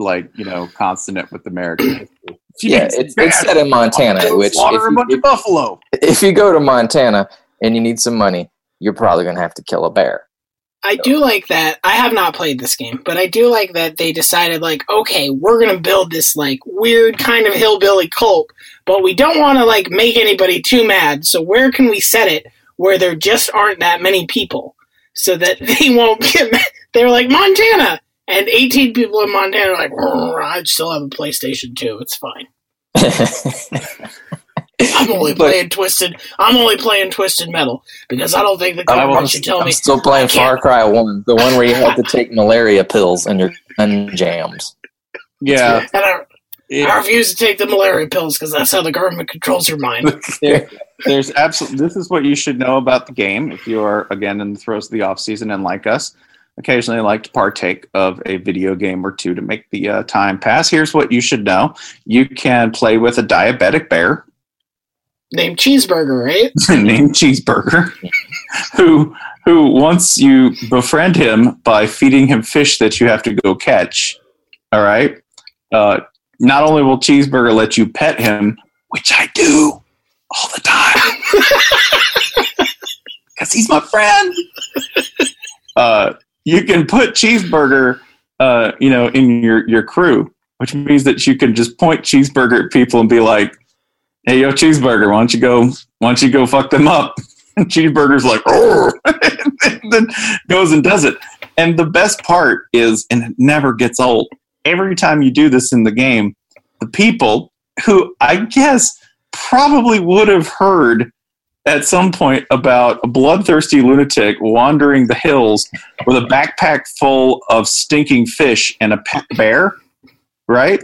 like you know consonant with American history. Yeah, it's, it's set in Montana, which if slaughter a you, bunch of buffalo. if you go to Montana and you need some money, you're probably going to have to kill a bear. I do like that. I have not played this game, but I do like that they decided, like, okay, we're gonna build this like weird kind of hillbilly cult, but we don't want to like make anybody too mad. So where can we set it where there just aren't that many people, so that they won't get mad? They're like Montana, and 18 people in Montana are like, I still have a PlayStation 2. It's fine. I'm only But- playing Twisted. I'm only playing Twisted Metal because I don't think the government I'm- should tell me. I'm me. still playing Far Cry 1, the one where you have to take malaria pills and your gun jams. Yeah, And I, I refuse to take the malaria pills because that's how the government controls your mind. there- there's absolutely. This is what you should know about the game if you are again in the throes of the off season and like us, occasionally I like to partake of a video game or two to make the uh, time pass. Here's what you should know: you can play with a diabetic bear Named Cheeseburger, right? named Cheeseburger, who who once you befriend him by feeding him fish that you have to go catch, all right. Uh, not only will Cheeseburger let you pet him, which I do all the time, because he's my friend. Uh, you can put Cheeseburger, uh, you know, in your your crew, which means that you can just point Cheeseburger at people and be like, "Hey, yo, Cheeseburger, why don't you go? Why don't you go fuck them up?" And Cheeseburger's like, "Oh," then goes and does it. And the best part is, and it never gets old. Every time you do this in the game, the people who I guess probably would have heard at some point about a bloodthirsty lunatic wandering the hills with a backpack full of stinking fish and a bear, right?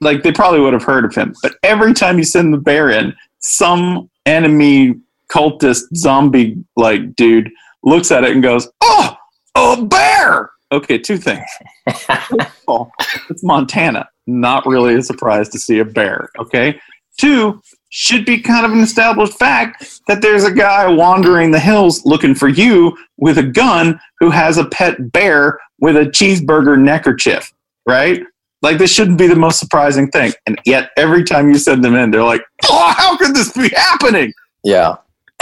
Like they probably would have heard of him. But every time you send the bear in, some enemy cultist zombie like dude looks at it and goes, "Oh, a bear!" Okay, two things. It's Montana. Not really a surprise to see a bear. Okay. Two, should be kind of an established fact that there's a guy wandering the hills looking for you with a gun who has a pet bear with a cheeseburger neckerchief, right? Like this shouldn't be the most surprising thing. And yet every time you send them in, they're like, "Oh, how could this be happening?" Yeah.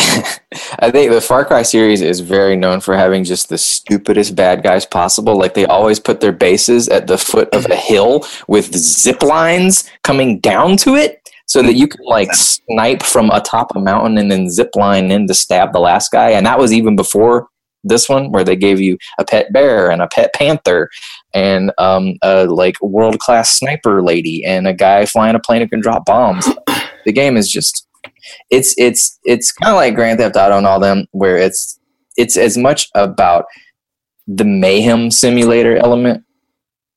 I think the Far Cry series is very known for having just the stupidest bad guys possible. Like they always put their bases at the foot of a hill with zip lines coming down to it so that you can like snipe from atop a mountain and then zip line in to stab the last guy. And that was even before this one where they gave you a pet bear and a pet panther and um, a like world class sniper lady and a guy flying a plane who can drop bombs. The game is just it's it's it's kind of like Grand Theft Auto and all them, where it's it's as much about the mayhem simulator element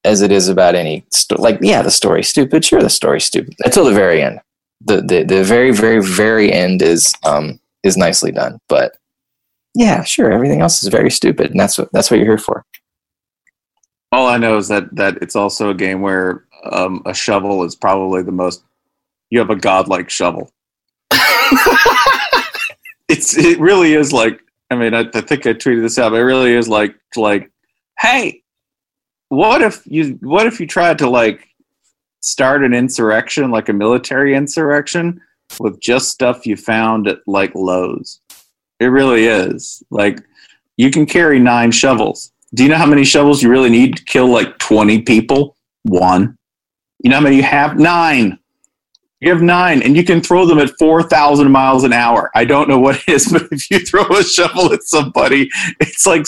as it is about any sto- like yeah the story's stupid sure the story's stupid until the very end the, the the very very very end is um is nicely done but yeah sure everything else is very stupid and that's what that's what you're here for All I know is that that it's also a game where um, a shovel is probably the most. You have a godlike shovel. it's it really is like I mean I, I think I tweeted this out. But it really is like like hey, what if you what if you tried to like start an insurrection like a military insurrection with just stuff you found at like Lowe's? It really is like you can carry nine shovels. Do you know how many shovels you really need to kill like twenty people? One. You know how many you have? Nine. You have nine, and you can throw them at 4,000 miles an hour. I don't know what it is, but if you throw a shovel at somebody, it's like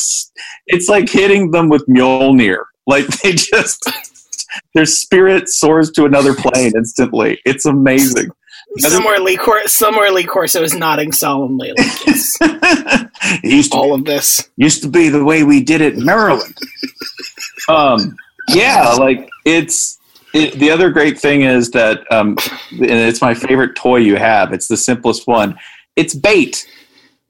it's like hitting them with Mjolnir. Like they just their spirit soars to another plane instantly. It's amazing. somewhere Lee Cor- somewhere Lee Corso is nodding solemnly like yes, used to all of this. used to be the way we did it in Maryland. um, yeah, like it's it, the other great thing is that, um, and it's my favorite toy you have. It's the simplest one. It's bait.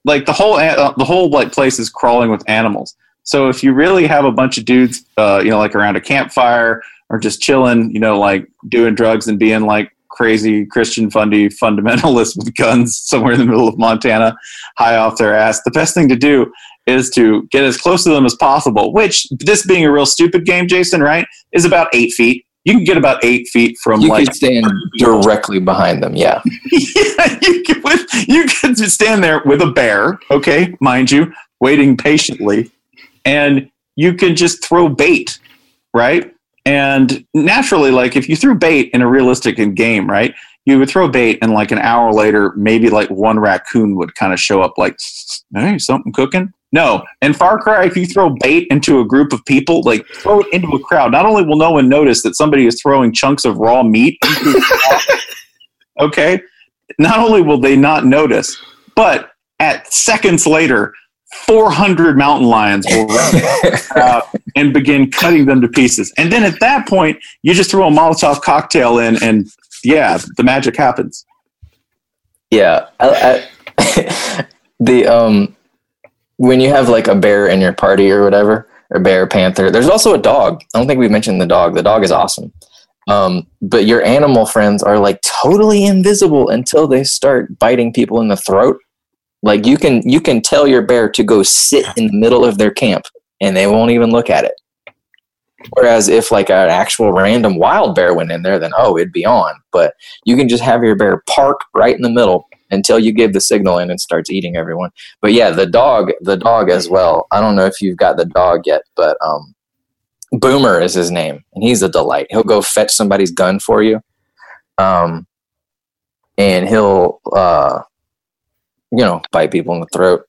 Like the whole uh, the whole like place is crawling with animals. So if you really have a bunch of dudes, uh, you know, like around a campfire or just chilling, you know, like doing drugs and being like crazy Christian fundy fundamentalists with guns somewhere in the middle of Montana, high off their ass, the best thing to do is to get as close to them as possible. Which this being a real stupid game, Jason, right, is about eight feet. You can get about eight feet from you like could stand directly behind them yeah yeah, you can, with, you can stand there with a bear, okay, mind you, waiting patiently, and you can just throw bait, right? And naturally, like if you threw bait in a realistic game, right, you would throw bait, and like an hour later, maybe like one raccoon would kind of show up, like, "Hey, something cooking." No, in Far Cry, if you throw bait into a group of people, like throw it into a crowd, not only will no one notice that somebody is throwing chunks of raw meat okay, not only will they not notice, but at seconds later, 400 mountain lions will run out and begin cutting them to pieces. And then at that point, you just throw a Molotov cocktail in, and yeah, the magic happens. Yeah, I, I, the um, when you have like a bear in your party or whatever, or bear, panther. There's also a dog. I don't think we mentioned the dog. The dog is awesome. Um, but your animal friends are like totally invisible until they start biting people in the throat. Like you can you can tell your bear to go sit in the middle of their camp, and they won't even look at it. Whereas if like an actual random wild bear went in there, then oh, it'd be on. But you can just have your bear park right in the middle until you give the signal and it starts eating everyone. But yeah, the dog, the dog as well. I don't know if you've got the dog yet, but um, Boomer is his name, and he's a delight. He'll go fetch somebody's gun for you, um, and he'll uh, you know bite people in the throat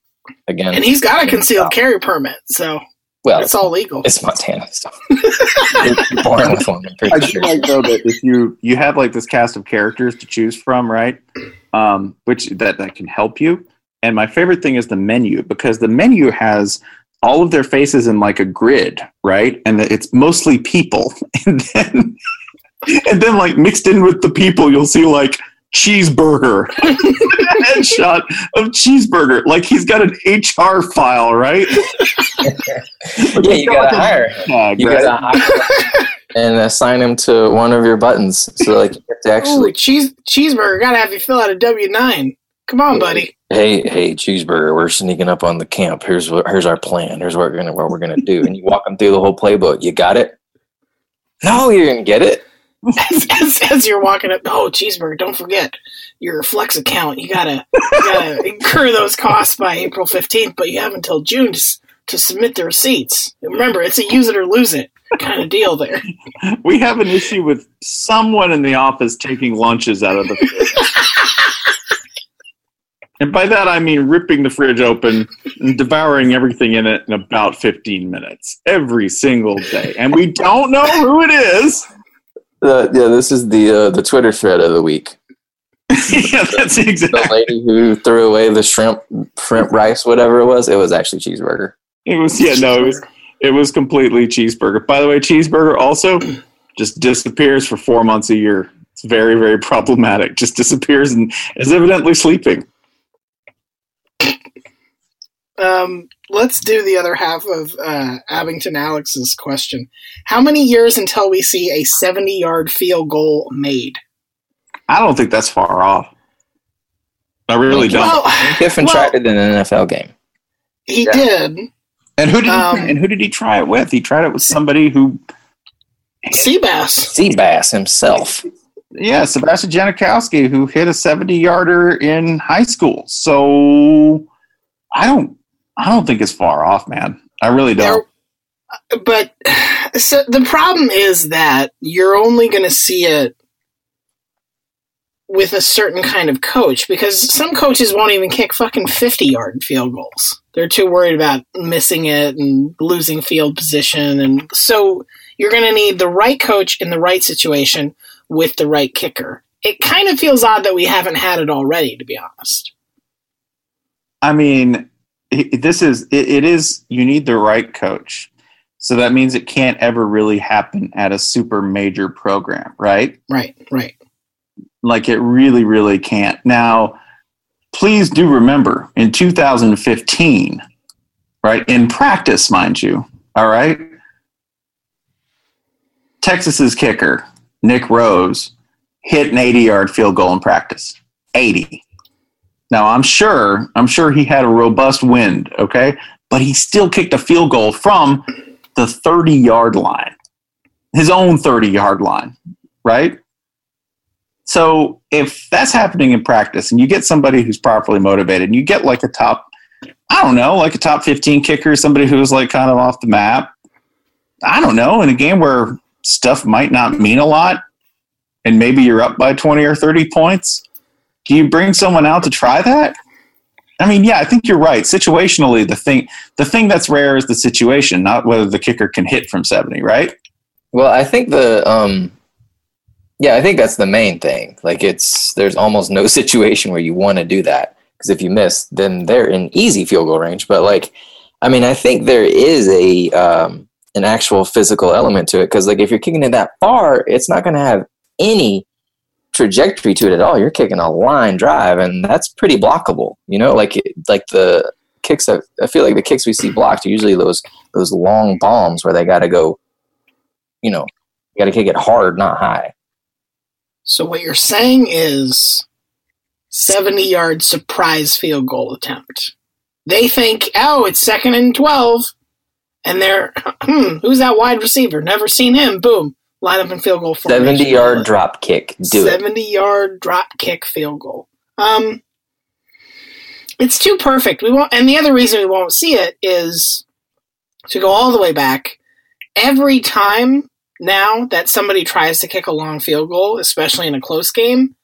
again. And he's got a concealed carry permit, so well, it's all legal. it's Montana, so born with one. I'm I do sure. like though that if you you have like this cast of characters to choose from, right? Um, which that that can help you. And my favorite thing is the menu because the menu has all of their faces in like a grid, right? And it's mostly people, and then and then like mixed in with the people, you'll see like cheeseburger headshot of cheeseburger like he's got an hr file right Yeah, you gotta hire. Tag, You right? gotta hire. and assign him to one of your buttons. So like you have to Ooh, actually. cheese cheeseburger. Gotta have you fill out a W nine. Come on, buddy. Hey, hey, cheeseburger! We're sneaking up on the camp. Here's what. Here's our plan. Here's what we're gonna what we're gonna do. And you walk them through the whole playbook. You got it? No, you didn't get it. As, as, as you're walking up, oh cheeseburger! Don't forget your Flex account. You gotta, you gotta incur those costs by April fifteenth, but you have until June to, to submit the receipts. Remember, it's a use it or lose it kind of deal there. We have an issue with someone in the office taking lunches out of the fridge. and by that I mean ripping the fridge open and devouring everything in it in about 15 minutes every single day. And we don't know who it is. Uh, yeah, this is the uh, the Twitter thread of the week. yeah, that's exactly. The lady who threw away the shrimp, shrimp rice, whatever it was. It was actually cheeseburger. It was yeah, no, it was it was completely cheeseburger. By the way, cheeseburger also just disappears for 4 months a year. It's very very problematic. Just disappears and is evidently sleeping. Um, let's do the other half of uh, Abington Alex's question. How many years until we see a 70 yard field goal made? I don't think that's far off. I really don't. Well, Kiffin well, tried it in an NFL game. he Yeah. did. And who did Um, he, and who did he try it with? He tried it with somebody who, Seabass. Seabass himself. yeah, Sebastian Janikowski, who hit a seventy-yarder in high school. So I don't, I don't think it's far off, man. I really don't. There, but so the problem is that you're only going to see it with a certain kind of coach because some coaches won't even kick fucking 50 yard field goals. They're too worried about missing it and losing field position. And so you're going to need the right coach in the right situation with the right kicker. It kind of feels odd that we haven't had it already, to be honest. I mean, i- this is it, it is you need the right coach. So that means it can't ever really happen at a super major program, right? Right, right. Like it really, really can't. Now, please do remember in 2015, right, in practice, mind you, all right, Texas's kicker, Nick Rose, hit an 80 yard field goal in practice. 80. Now, I'm sure, I'm sure he had a robust wind, okay, but he still kicked a field goal from the 30 yard line, his own 30 yard line, right? So if that's happening in practice and you get somebody who's properly motivated and you get like a top, I don't know, like a top 15 kicker, somebody who's like kind of off the map, I don't know, in a game where stuff might not mean a lot and maybe you're up by 20 or 30 points, do you bring someone out to try that? I mean, yeah, I think you're right. Situationally, the thing the thing that's rare is the situation, not whether the kicker can hit from 70, right? Well, I think the um yeah, I think that's the main thing. Like it's there's almost no situation where you want to do that because if you miss, then they're in easy field goal range. But like, I mean, I think there is a um, an actual physical element to it because like if you're kicking it that far, it's not going to have any trajectory to it at all. You're kicking a line drive, and that's pretty blockable. You know, like like the kicks that I feel like the kicks we see blocked are usually those those long bombs where they got to go. You know, you got to kick it hard, not high. So what you're saying is 70 yard surprise field goal attempt. They think, oh, it's second and 12. And they're, hmm, who's that wide receiver? Never seen him. Boom. Line up in field goal formation. 70 yard drop kick. Do it. 70 yard drop kick field goal. Um, it's too perfect. We won't, and the other reason we won't see it is to go all the way back. Every time now that somebody tries to kick a long field goal, especially in a close game,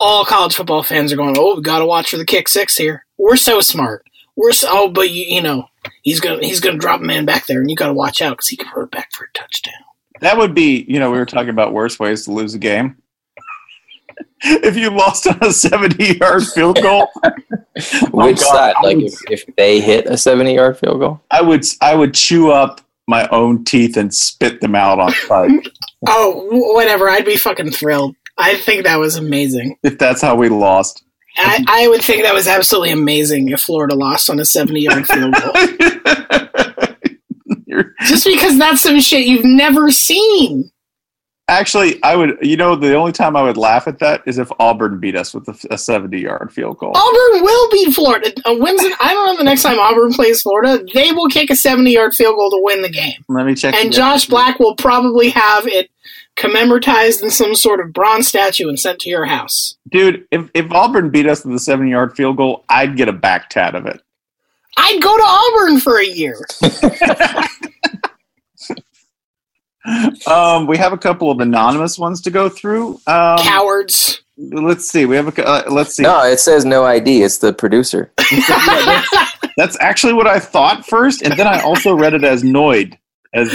all college football fans are going, "Oh, we got to watch for the kick six here." We're so smart. We're so, oh, but you, you know, he's gonna he's gonna drop a man back there, and you got to watch out because he can throw it back for a touchdown. That would be, you know, we were talking about worst ways to lose a game. if you lost on a 70 yard field goal, oh, Which God, side? I Like would- if, if they hit a 70 yard field goal? I would I would chew up my own teeth and spit them out on sight Oh, whatever. I'd be fucking thrilled. I think that was amazing. if that's how we lost. I, I would think that was absolutely amazing if Florida lost on a 70 yard field goal. Just because that's some shit you've never seen. Actually, I would. You know, the only time I would laugh at that is if Auburn beat us with a, a seventy-yard field goal. Auburn will beat Florida. Uh, when's it, I don't know the next time Auburn plays Florida. They will kick a 70 yard field goal to win the game. Let me check. And. Josh Black will probably have it commemorized in some sort of bronze statue and sent to your house. dude, if if Auburn beat us with a seventy-yard field goal, I'd get a back tat of it. I'd go to Auburn for a year. Um, we have a couple of anonymous ones to go through. Um, Cowards. let's see. We have a. Uh, let's see. No, it says no ID. It's the producer. That's actually what I thought first, and then I also read it as Noid, as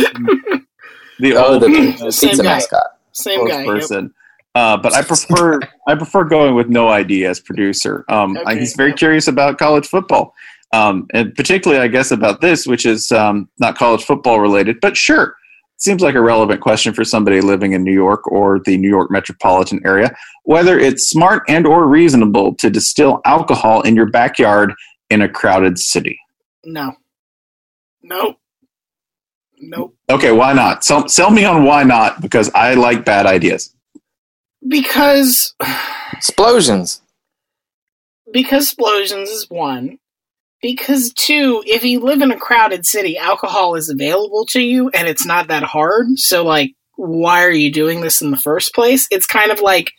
the Oh, old the, the Same pizza guy. mascot. Same guy. yep. Uh, but I prefer I prefer going with no ID as producer. Um, I- Okay, he's very yep. curious about college football, um, and particularly I guess about this, which is um, not college football related, but sure, seems like a relevant question for somebody living in New York or the New York metropolitan area. Whether it's smart and or reasonable to distill alcohol in your backyard in a crowded city. No. Nope. Nope. Okay, why not? Sell, sell me on why not because I like bad ideas. Because Explosions. because explosions is one. Because two, if you live in a crowded city, alcohol is available to you and it's not that hard. So like why are you doing this in the first place? It's kind of like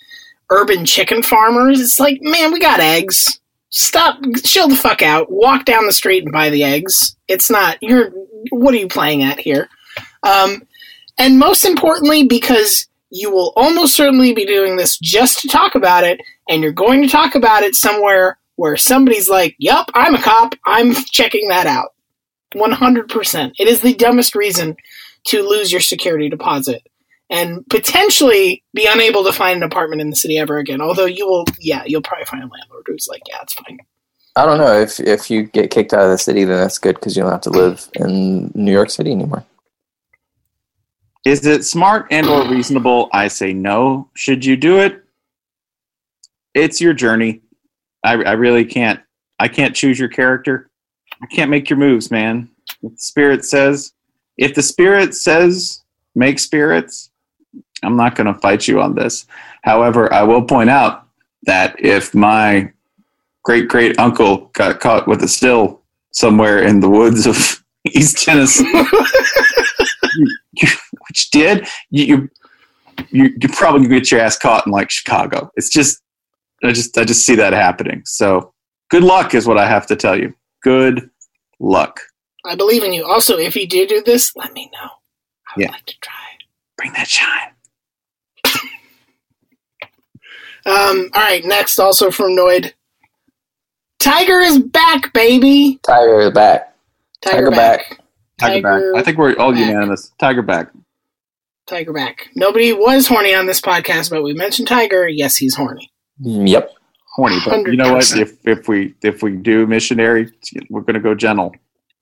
urban chicken farmers. It's like, man, we got eggs. Stop chill the fuck out. Walk down the street and buy the eggs. It's not you're what are you playing at here? Um and most importantly because you will almost certainly be doing this just to talk about it and you're going to talk about it somewhere where somebody's like, "Yep, I'm a cop. I'm checking that out." 100%. It is the dumbest reason to lose your security deposit and potentially be unable to find an apartment in the city ever again. Although you will, yeah, you'll probably find a landlord who's like, "Yeah, it's fine." I don't know if if you get kicked out of the city, then that's good because you don't have to live in New York City anymore. Is it smart and or reasonable? I say no. Should you do it? It's your journey. I, I really can't. I can't choose your character. I can't make your moves, man. If the spirit says, if the spirit says make spirits, I'm not going to fight you on this. However, I will point out that if my great great uncle got caught with a still somewhere in the woods of East Tennessee, which did you you you probably gonna get your ass caught in like Chicago. It's just I just I just see that happening. So good luck is what I have to tell you. Good luck. I believe in you. Also, if you do do this, let me know. I would Yeah. like to try. Bring that shine. Um, all right, next, also from Noid. Tiger is back, baby. Tiger is back. Tiger, Tiger back. back. Tiger, Tiger back. I think we're all back. unanimous. Tiger back. Tiger back. Nobody was horny on this podcast, but we mentioned Tiger. Yes, he's horny. Yep. Horny, but you know what? If if we if we do missionary, we're going to go gentle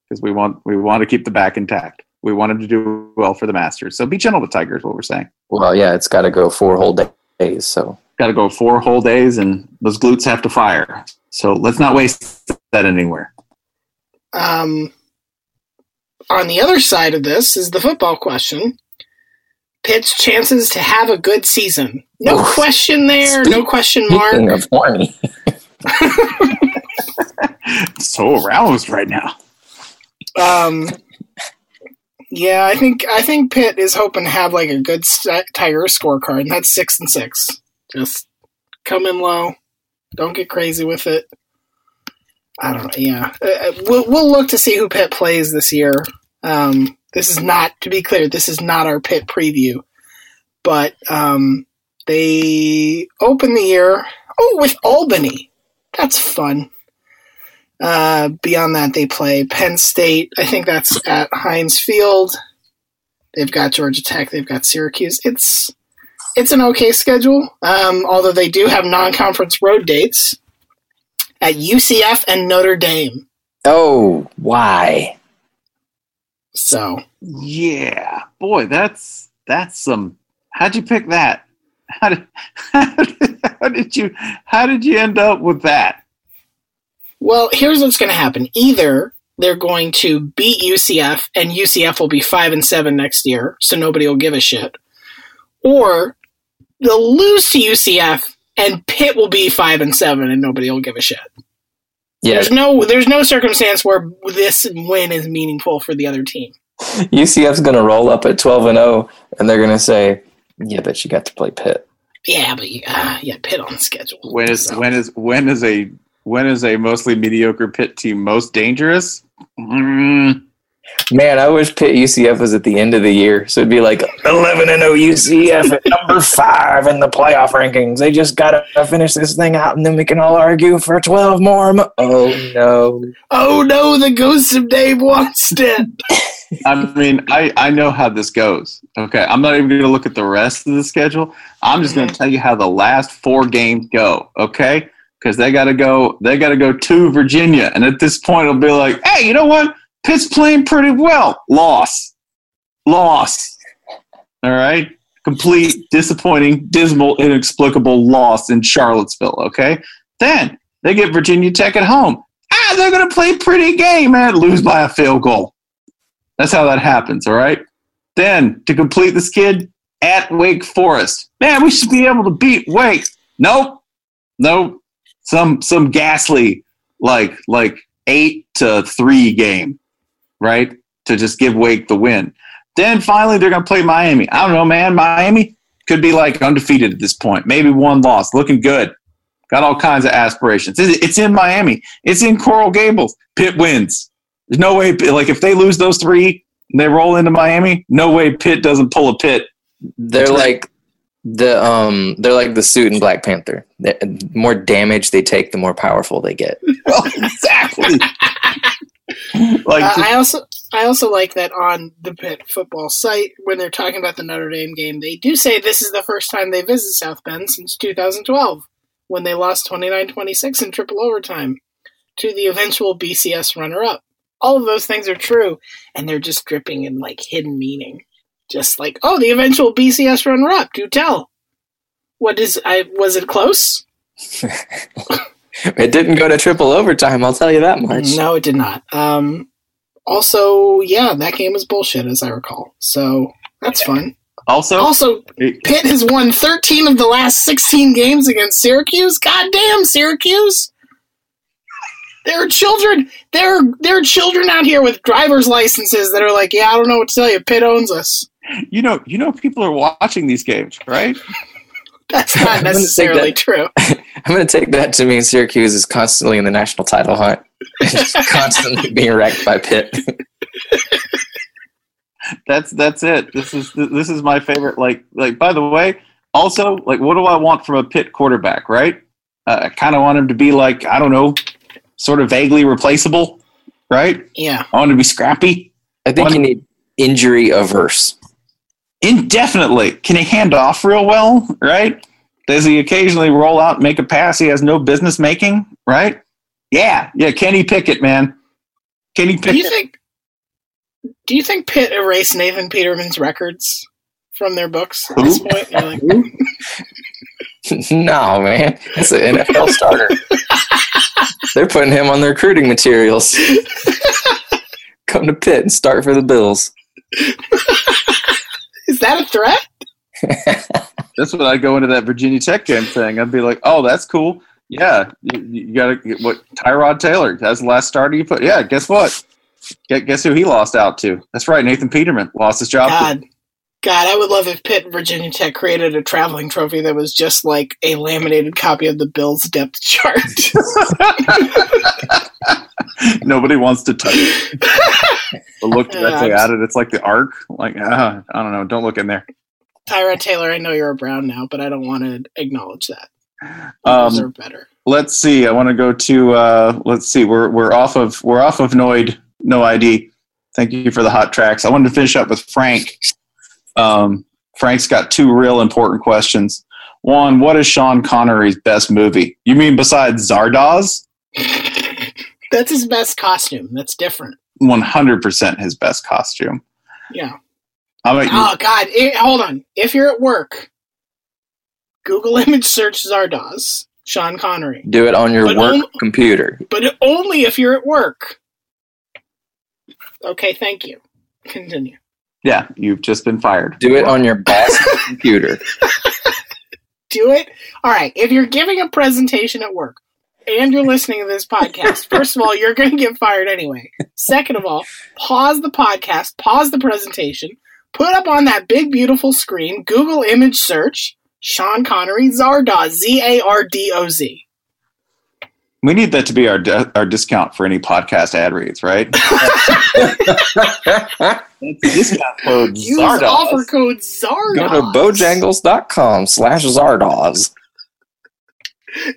because we want we want to keep the back intact. We want him to do well for the Masters. So be gentle with Tiger is what we're saying. Well, yeah, it's got to go four whole days. So Got to go four whole days, and those glutes have to fire. So let's not waste that anywhere. Um, on the other side of this is the football question. Pitt's chances to have a good season. No Oof. question there. no question speaking mark. of horny, So aroused right now. Um, yeah, I think I think Pitt is hoping to have like a good st- Tiger scorecard, and that's six and six. Just come in low. Don't get crazy with it. I don't know. Yeah, Uh, we'll we'll look to see who Pitt plays this year. Um, this is not to be clear. This is not our Pitt preview, but um, they open the year oh with Albany. That's fun. Uh, beyond that, they play Penn State. I think that's at Heinz Field. They've got Georgia Tech. They've got Syracuse. It's it's an okay schedule. Um, although they do have non-conference road dates at UCF and Notre Dame. oh, why? So Yeah, boy, that's that's some. How'd you pick that? How did how did, how did you how did you end up with that? Well, here's what's going to happen. Either they're going to beat UCF and UCF will be 5 and 7 next year, so nobody will give a shit. Or they'll lose to UCF and Pitt will be 5 and 7 and nobody will give a shit. Yeah, There's no there's no circumstance where this win is meaningful for the other team. UCF's gonna roll up at twelve and zero, and they're gonna say, "Yeah, but you got to play Pitt." Yeah, but uh, yeah, Pitt on the schedule. When is So- when is when is a when is a mostly mediocre Pitt team most dangerous? Mm, Man, I wish Pitt UCF was at the end of the year, so it'd be like eleven and oh zero UCF at number five in the playoff rankings. They just gotta finish this thing out, and then we can all argue for twelve more. Mo- oh no! Oh no, the ghost of Dave Wannstedt. I mean, I I know how this goes. Okay, I'm not even going to look at the rest of the schedule. I'm just going to tell you how the last four games go. Okay, because they got to go. They got to go to Virginia, and at this point, it'll be like, hey, you know what? Pitt's playing pretty well. Loss, loss. All right, complete, disappointing, dismal, inexplicable loss in Charlottesville. Okay, then they get Virginia Tech at home. Ah, they're going to play pretty game and lose by a field goal. That's how that happens, all right? Then, to complete the skid, at Wake Forest. Man, we should be able to beat Wake. Nope. Nope. Some some ghastly like like 8 to 3 game, right? To just give Wake the win. Then finally they're going to play Miami. I don't know, man. Miami could be like undefeated at this point. Maybe one loss, looking good. Got all kinds of aspirations. It's in Miami. It's in Coral Gables. Pitt wins. There's no way, like, if they lose those three and they roll into Miami, no way Pitt doesn't pull a Pitt. They're like the um, they're like the suit in Black Panther. The more damage they take, the more powerful they get. Well, exactly. like, Uh, I also I also like that on the Pitt football site when they're talking about the Notre Dame game, they do say this is the first time they visit South Bend since 2012 when they lost 29-26 in triple overtime to the eventual BCS runner-up. All of those things are true, and they're just dripping in like hidden meaning. Just like, oh, the eventual BCS runner-up. Do tell. What is I was it close? It didn't go to triple overtime. I'll tell you that much. No, it did not. Um, also, yeah, that game was bullshit, as I recall. So that's fun. also, Also, Pitt has won 13 of the last 16 games against Syracuse. Goddamn, Syracuse! There are children. There, are, there are children out here with driver's licenses that are like, yeah, I don't know what to tell you. Pitt owns us. you know, you know, people are watching these games, right? That's not necessarily that. true. I'm going to take that to mean Syracuse is constantly in the national title hunt, Just constantly being wrecked by Pitt. That's that's it. This is this is my favorite. Like like by the way, also like what do I want from a Pitt quarterback? Right? Uh, I kind of want him to be like I don't know, sort of vaguely replaceable, right? Yeah. I want him to be scrappy. I think One- you need injury averse. indefinitely. Can he hand off real well? Right? Does he occasionally roll out and make a pass he has no business making? Right? Yeah, yeah. Kenny Pickett, man. Kenny Do you Pickett. think? Do you think Pitt erased Nathan Peterman's records from their books at this point? You're like, no, man. That's an NFL starter. They're putting him on the recruiting materials. Come to Pitt and start for the Bills. is that a threat? That's what I'd go into that Virginia Tech game thing. I'd be like, oh, that's cool. Yeah, you, you got to get what Tyrod Taylor. That's the last starter you put. Yeah, guess what? Guess, guess who he lost out to? That's right, Nathan Peterman lost his job. God, God, I would love if Pitt and Virginia Tech created a traveling trophy that was just like a laminated copy of the Bills depth chart. Nobody wants to touch it. But look Yeah, at it. It's like the arc. Like, ah, I don't know. Don't look in there. Tyrod Taylor, I know you're a Brown now, but I don't want to acknowledge that. You Um, deserve better. let's see. I want to go to. Uh, let's see. We're we're off of we're off of Noid. No ID. Thank you for the hot tracks. I wanted to finish up with Frank. Um, Frank's got two real important questions. One, what is Sean Connery's best movie? You mean besides Zardoz? That's his best costume. That's different. One hundred percent his best costume. Yeah. How about you? Oh God! Eh, hold on. If you're at work, Google image search Zardoz, Sean Connery, Do it on your But work only- computer. but only if you're at work. Okay, thank you. Continue. Yeah, you've just been fired. Do it on your boss's computer. Do it. All right. If you're giving a presentation at work and you're listening to this podcast, first of all, you're going to get fired anyway. Second of all, pause the podcast, pause the presentation, put up on that big, beautiful screen, Google image search Sean Connery Zardoz, Z A R D O Z. We need that to be our our discount for any podcast ad reads, right? That's the discount code Use Zardoz. offer code Zardoz. Go to bojangles.com slash Zardoz.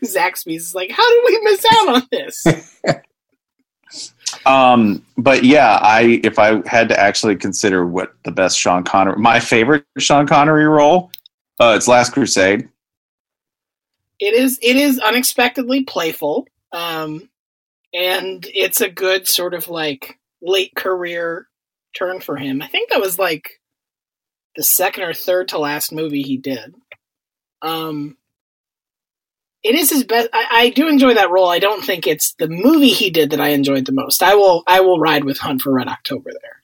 Zaxby's is like, how did we miss out on this? Um, but yeah, I if I had to actually consider what the best Sean Connery, my favorite Sean Connery role, uh, it's Last Crusade. it is it is unexpectedly playful. Um and it's a good sort of like late career turn for him. I think that was like the second or third to last movie he did. Um it is his best I, I do enjoy that role i don't think it's the movie he did that i enjoyed the most i will i will ride with hunt for red october there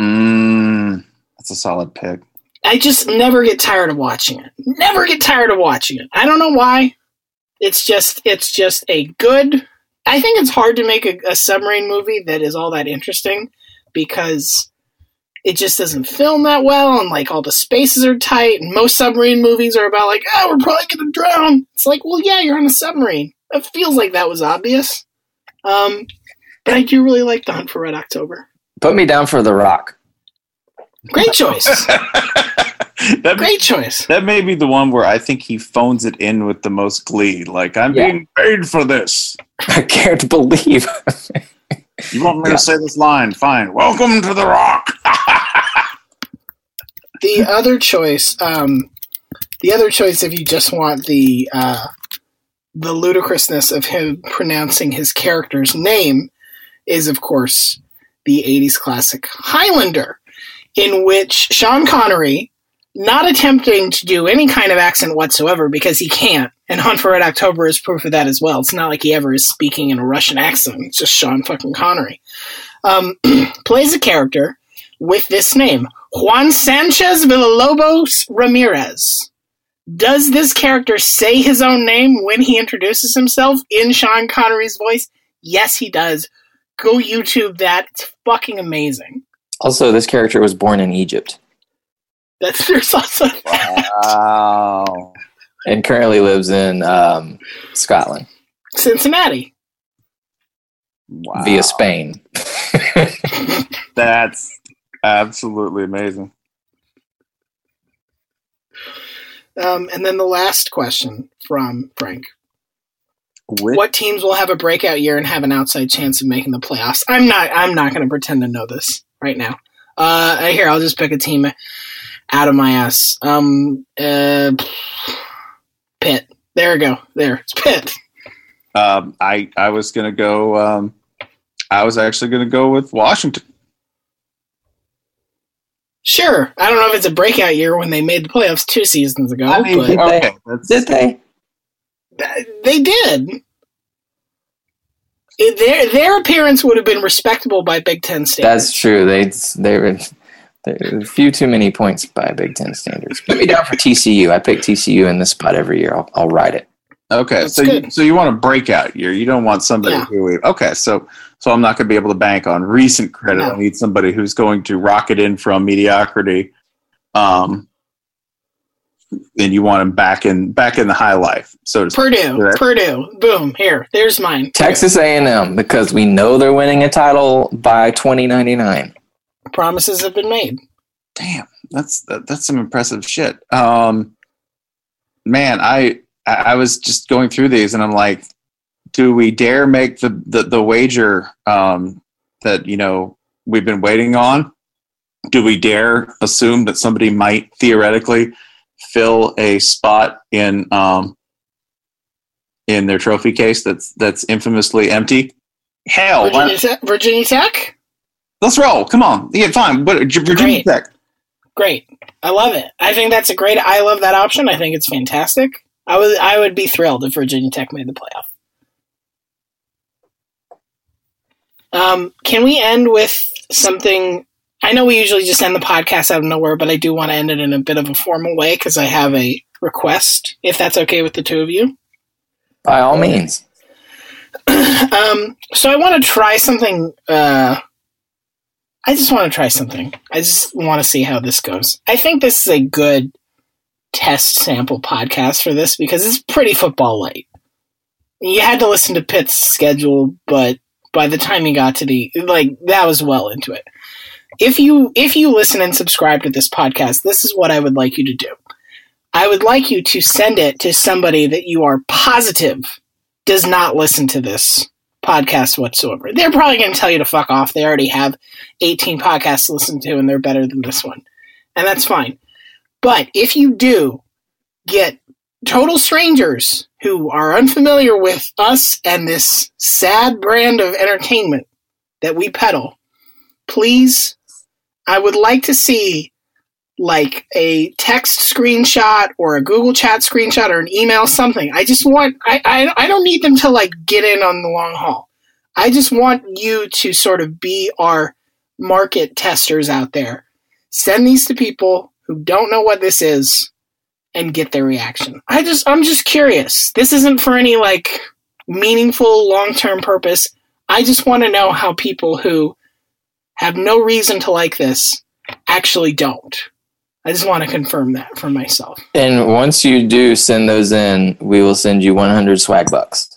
Mm, that's a solid pick. I just never get tired of watching it. Never get tired of watching it. I don't know why. It's just it's just a good. I think it's hard to make a, a submarine movie that is all that interesting because it just doesn't film that well and like all the spaces are tight and most submarine movies are about like oh we're probably gonna drown. It's like well yeah you're on a submarine. It feels like that was obvious. Um, but I do really like The Hunt for Red October. Put me down for The Rock. Great choice. that, Great choice. that may be the one where I think he phones it in with the most glee. Like I'm Yeah. being paid for this. I can't believe. You want me Yeah. to say this line? Fine. Welcome to the Rock. The other choice, um, the other choice, if you just want the uh, the ludicrousness of him pronouncing his character's name, is of course the '80s classic Highlander, in which Sean Connery, not attempting to do any kind of accent whatsoever because he can't, and Hunt for Red October is proof of that as well. It's not like he ever is speaking in a Russian accent; it's just Sean fucking Connery. Um, plays a character with this name, Juan Sanchez Villalobos Ramirez. Does this character say his own name when he introduces himself in Sean Connery's voice? Yes, he does. Go YouTube that. It's fucking amazing. Also, this character was born in Egypt That's there's also that. Wow. and currently lives in um, Scotland Cincinnati. wow. via Spain. That's absolutely amazing. Um, and then the last question from Frank: Which, What teams will have a breakout year and have an outside chance of making the playoffs? I'm not. I'm not going to pretend to know this right now. Uh, here, I'll just pick a team out of my ass. Um, uh, Pitt. There we go. There, it's Pitt. um, I I was gonna go. Um, I was actually gonna go with Washington. Sure. I don't know if it's a breakout year when they made the playoffs two seasons ago, I mean, but okay, Did they? they did. Their their appearance would have been respectable by Big Ten standards. That's true. They they were there were a few too many points by Big Ten standards. Put me down for TCU. I pick TCU in this spot every year. I'll, I'll ride it. okay. That's so you, so you want a breakout year? You don't want somebody Yeah. who. Okay, so so I'm not gonna be able to bank on recent credit. No. I need somebody who's going to rocket in from mediocrity. Um, and you want him back in back in the high life. So to. Purdue, Correct. Purdue, boom, here, there's mine. Texas A&M because we know they're winning a title by 2099. Promises have been made. damn that's that, that's some impressive shit um man I, I i was just going through these and i'm like do we dare make the the, the wager um that you know we've been waiting on do we dare assume that somebody might theoretically fill a spot in um in their trophy case that's that's infamously empty hell Virginia, Tech, Virginia Tech, let's roll come on yeah fine what virginia Great. tech great. I love it. I think that's a great. I love that option. I think it's fantastic. I would I would be thrilled if Virginia Tech made the playoff. Um, can we end with something? I know we usually just end the podcast out of nowhere, but I do want to end it in a bit of a formal way because I have a request, if that's okay with the two of you. By all means. um, so I want to try something. Uh, I just want to try something. I just want to see how this goes. I think this is a good test sample podcast for this because it's pretty football light. You had to listen to Pitt's schedule, but by the time you got to the like that was well into it. If you if you listen and subscribe to this podcast, this is what I would like you to do. I would like you to send it to somebody that you are positive does not listen to this podcast whatsoever. They're probably going to tell you to fuck off. They already have 18 podcasts to listen to and they're better than this one. And that's fine. But if you do get total strangers who are unfamiliar with us and this sad brand of entertainment that we peddle, please, I would like to see like a text screenshot or a Google Chat screenshot or an email, something. I just want, I, I, I don't need them to like get in on the long haul. I just want you to sort of be our market testers out there. Send these to people who don't know what this is and get their reaction. I just I'm just curious. This isn't for any like meaningful long-term purpose. I just want to know how people who have no reason to like this actually don't. I just want to confirm that for myself. And once you do send those in, we will send you 100 swag bucks.